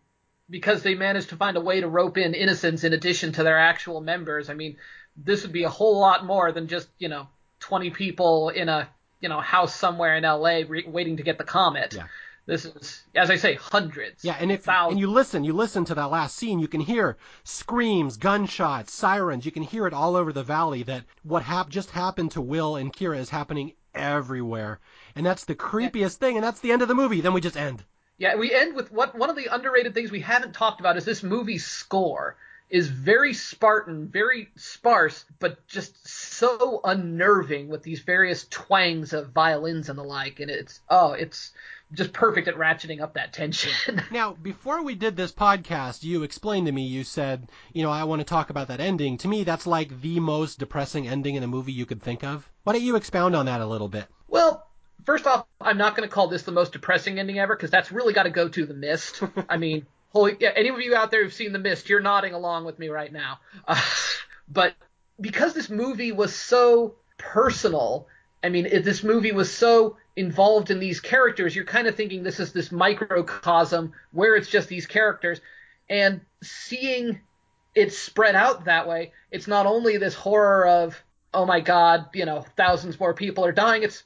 because they managed to find a way to rope in innocents in addition to their actual members, I mean, this would be a whole lot more than just, you know, 20 people in a, you know, house somewhere in LA re- waiting to get the comet. Yeah. This is, as I say, hundreds. Yeah, and if thousands. and you listen, you listen to that last scene, you can hear screams, gunshots, sirens. You can hear it all over the valley. That what hap- just happened to Will and Kira is happening everywhere, and that's the creepiest thing. And that's the end of the movie. Then we just end. Yeah, we end with what one of the underrated things we haven't talked about is this movie's score. Is very Spartan, very sparse, but just so unnerving with these various twangs of violins and the like. And it's oh, it's just perfect at ratcheting up that tension. now, before we did this podcast, you explained to me, you said, you know, I want to talk about that ending. To me, that's like the most depressing ending in a movie you could think of. Why don't you expound on that a little bit? Well, first off, I'm not going to call this the most depressing ending ever because that's really got to go to The Mist. I mean, holy, yeah, any of you out there who've seen The Mist, you're nodding along with me right now. Uh, but because this movie was so personal, I mean, it, this movie was so involved in these characters, you're kind of thinking this is this microcosm where it's just these characters. And seeing it spread out that way, it's not only this horror of, oh my God, you know, thousands more people are dying. It's,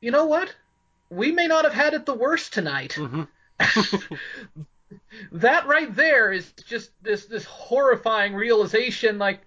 you know what? We may not have had it the worst tonight. Mm-hmm. that right there is just this this horrifying realization like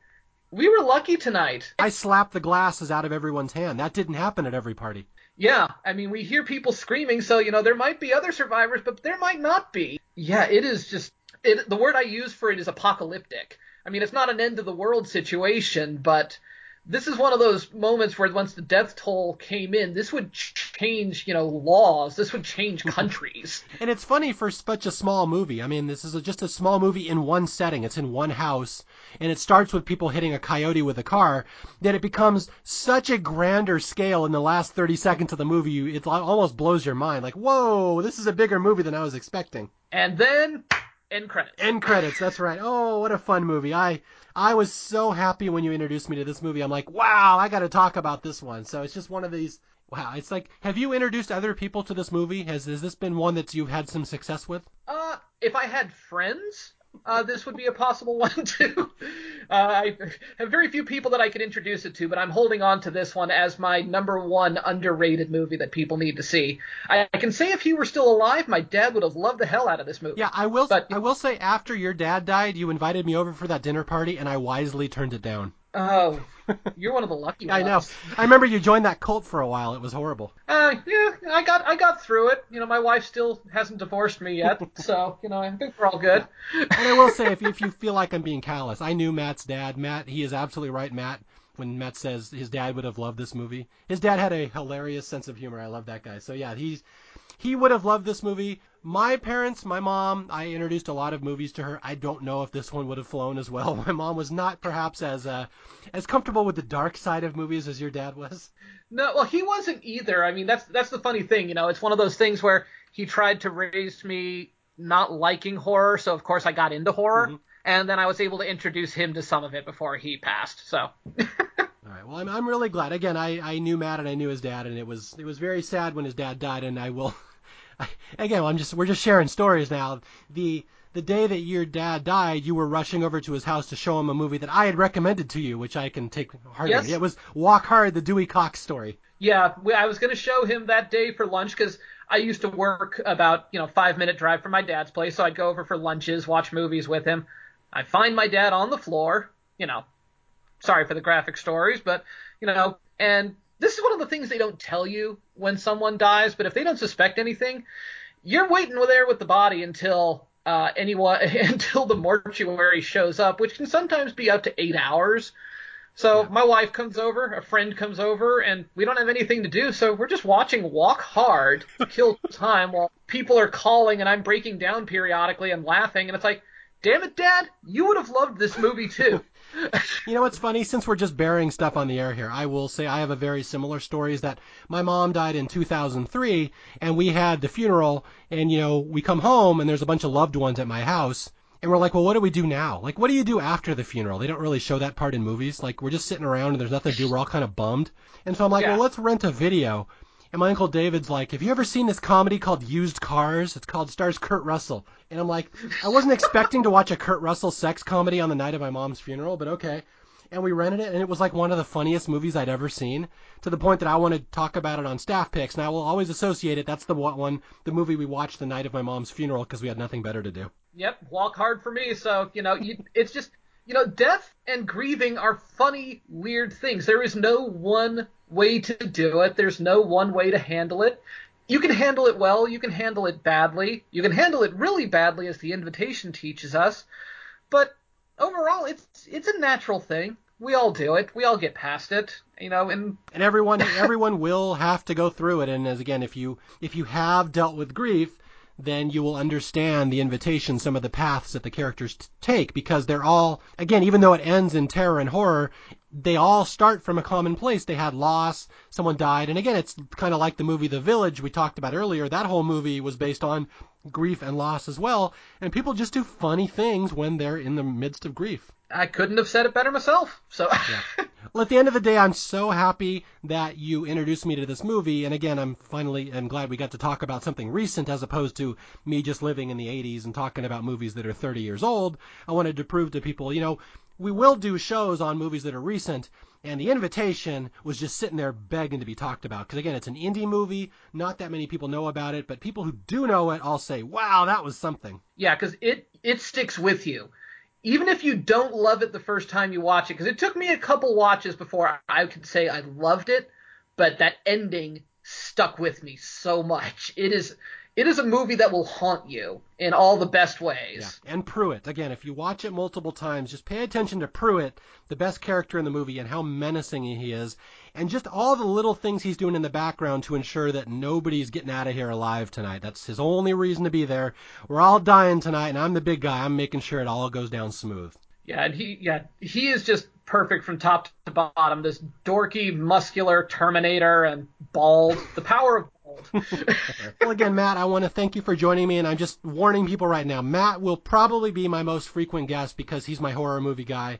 we were lucky tonight. I slapped the glasses out of everyone's hand. That didn't happen at every party. Yeah, I mean, we hear people screaming, so you know there might be other survivors, but there might not be. Yeah, it is just it, the word I use for it is apocalyptic. I mean, it's not an end of the world situation, but this is one of those moments where once the death toll came in, this would change, you know, laws. This would change countries. and it's funny for such a small movie. I mean, this is a, just a small movie in one setting. It's in one house, and it starts with people hitting a coyote with a car. That it becomes such a grander scale in the last 30 seconds of the movie. It almost blows your mind. Like, whoa, this is a bigger movie than I was expecting. And then end credits. End credits. That's right. Oh, what a fun movie. I I was so happy when you introduced me to this movie. I'm like, wow, I got to talk about this one. So it's just one of these. Wow, it's like, have you introduced other people to this movie? Has has this been one that you've had some success with? Uh, if I had friends, uh, this would be a possible one too. Uh, I have very few people that I could introduce it to, but I'm holding on to this one as my number one underrated movie that people need to see. I, I, can say if he were still alive, my dad would have loved the hell out of this movie. Yeah, I will. But, I will say after your dad died, you invited me over for that dinner party, and I wisely turned it down. Oh, you're one of the lucky ones. I know. I remember you joined that cult for a while. It was horrible. Uh, yeah, I got I got through it. You know, my wife still hasn't divorced me yet, so you know, I think we're all good. and I will say, if if you feel like I'm being callous, I knew Matt's dad. Matt, he is absolutely right, Matt. When Matt says his dad would have loved this movie, his dad had a hilarious sense of humor. I love that guy. So yeah, he's he would have loved this movie. My parents, my mom, I introduced a lot of movies to her. I don't know if this one would have flown as well. My mom was not perhaps as uh, as comfortable with the dark side of movies as your dad was. No, well, he wasn't either. I mean, that's that's the funny thing. You know, it's one of those things where he tried to raise me not liking horror, so of course I got into horror, mm-hmm. and then I was able to introduce him to some of it before he passed. So. All right. Well, I'm I'm really glad. Again, I I knew Matt and I knew his dad, and it was it was very sad when his dad died, and I will again, I'm just we're just sharing stories now. The the day that your dad died, you were rushing over to his house to show him a movie that I had recommended to you, which I can take heart yes. It was Walk Hard, the Dewey Cox story. Yeah, I was going to show him that day for lunch because I used to work about you know five minute drive from my dad's place, so I'd go over for lunches, watch movies with him. I find my dad on the floor, you know, sorry for the graphic stories, but you know, and this is one of the things they don't tell you when someone dies, but if they don't suspect anything, you're waiting there with the body until uh, anyone until the mortuary shows up, which can sometimes be up to eight hours. So yeah. my wife comes over, a friend comes over, and we don't have anything to do, so we're just watching Walk Hard to kill time while people are calling and I'm breaking down periodically and laughing, and it's like, damn it, Dad, you would have loved this movie too. you know what's funny? Since we're just burying stuff on the air here, I will say I have a very similar story. Is that my mom died in 2003, and we had the funeral, and you know we come home and there's a bunch of loved ones at my house, and we're like, well, what do we do now? Like, what do you do after the funeral? They don't really show that part in movies. Like, we're just sitting around and there's nothing to do. We're all kind of bummed, and so I'm like, yeah. well, let's rent a video. And my uncle David's like, "Have you ever seen this comedy called Used Cars? It's called stars Kurt Russell." And I'm like, I wasn't expecting to watch a Kurt Russell sex comedy on the night of my mom's funeral, but okay. And we rented it, and it was like one of the funniest movies I'd ever seen, to the point that I want to talk about it on staff picks. And I will always associate it. That's the one, the movie we watched the night of my mom's funeral because we had nothing better to do. Yep, walk hard for me. So you know, you, it's just you know, death and grieving are funny, weird things. There is no one way to do it. There's no one way to handle it. You can handle it well, you can handle it badly, you can handle it really badly, as the invitation teaches us. But overall, it's it's a natural thing. We all do it. We all get past it, you know. And and everyone everyone will have to go through it. And as again, if you if you have dealt with grief, then you will understand the invitation, some of the paths that the characters t- take, because they're all, again, even though it ends in terror and horror, they all start from a common place. They had loss, someone died, and again, it's kind of like the movie The Village we talked about earlier. That whole movie was based on grief and loss as well, and people just do funny things when they're in the midst of grief. I couldn't have said it better myself. So. yeah. Well, at the end of the day, I'm so happy that you introduced me to this movie, and again, I'm finally I'm glad we got to talk about something recent as opposed to me just living in the 80s and talking about movies that are 30 years old. I wanted to prove to people, you know, we will do shows on movies that are recent, and The Invitation was just sitting there begging to be talked about. Because again, it's an indie movie, not that many people know about it, but people who do know it all say, "Wow, that was something." Yeah, because it it sticks with you even if you don't love it the first time you watch it, because it took me a couple watches before I could say I loved it, but that ending stuck with me so much. It is it is a movie that will haunt you in all the best ways. Yeah. And Pruitt, again, if you watch it multiple times, just pay attention to Pruitt, the best character in the movie, and how menacing he is, and just all the little things he's doing in the background to ensure that nobody's getting out of here alive tonight. That's his only reason to be there. We're all dying tonight, and I'm the big guy. I'm making sure it all goes down smooth. Yeah, and he yeah he is just perfect from top to bottom. This dorky, muscular Terminator and bald. The power of well, again, Matt, I want to thank you for joining me, and I'm just warning people right now. Matt will probably be my most frequent guest because he's my horror movie guy.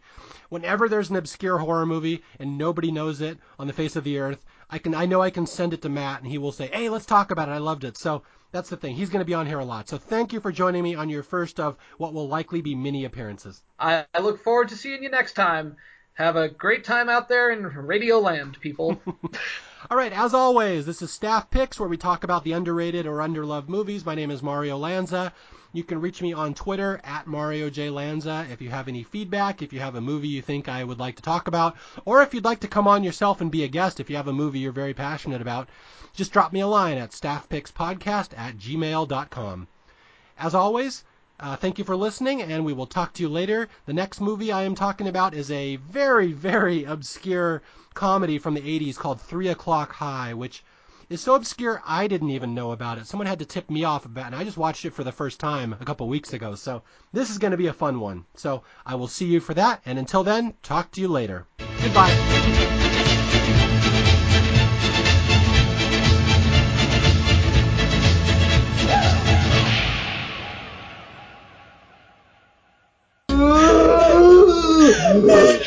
Whenever there's an obscure horror movie and nobody knows it on the face of the earth, I can I know I can send it to Matt, and he will say, "Hey, let's talk about it. I loved it." So that's the thing. He's going to be on here a lot. So thank you for joining me on your first of what will likely be many appearances. I, I look forward to seeing you next time. Have a great time out there in Radio Land, people. All right, as always, this is Staff Picks, where we talk about the underrated or underloved movies. My name is Mario Lanza. You can reach me on Twitter at Mario J Lanza if you have any feedback, if you have a movie you think I would like to talk about, or if you'd like to come on yourself and be a guest if you have a movie you're very passionate about. Just drop me a line at staffpickspodcast at gmail.com. As always, uh, thank you for listening, and we will talk to you later. The next movie I am talking about is a very, very obscure comedy from the 80s called Three O'Clock High, which is so obscure I didn't even know about it. Someone had to tip me off about it, and I just watched it for the first time a couple weeks ago. So this is going to be a fun one. So I will see you for that, and until then, talk to you later. Goodbye. Whoa!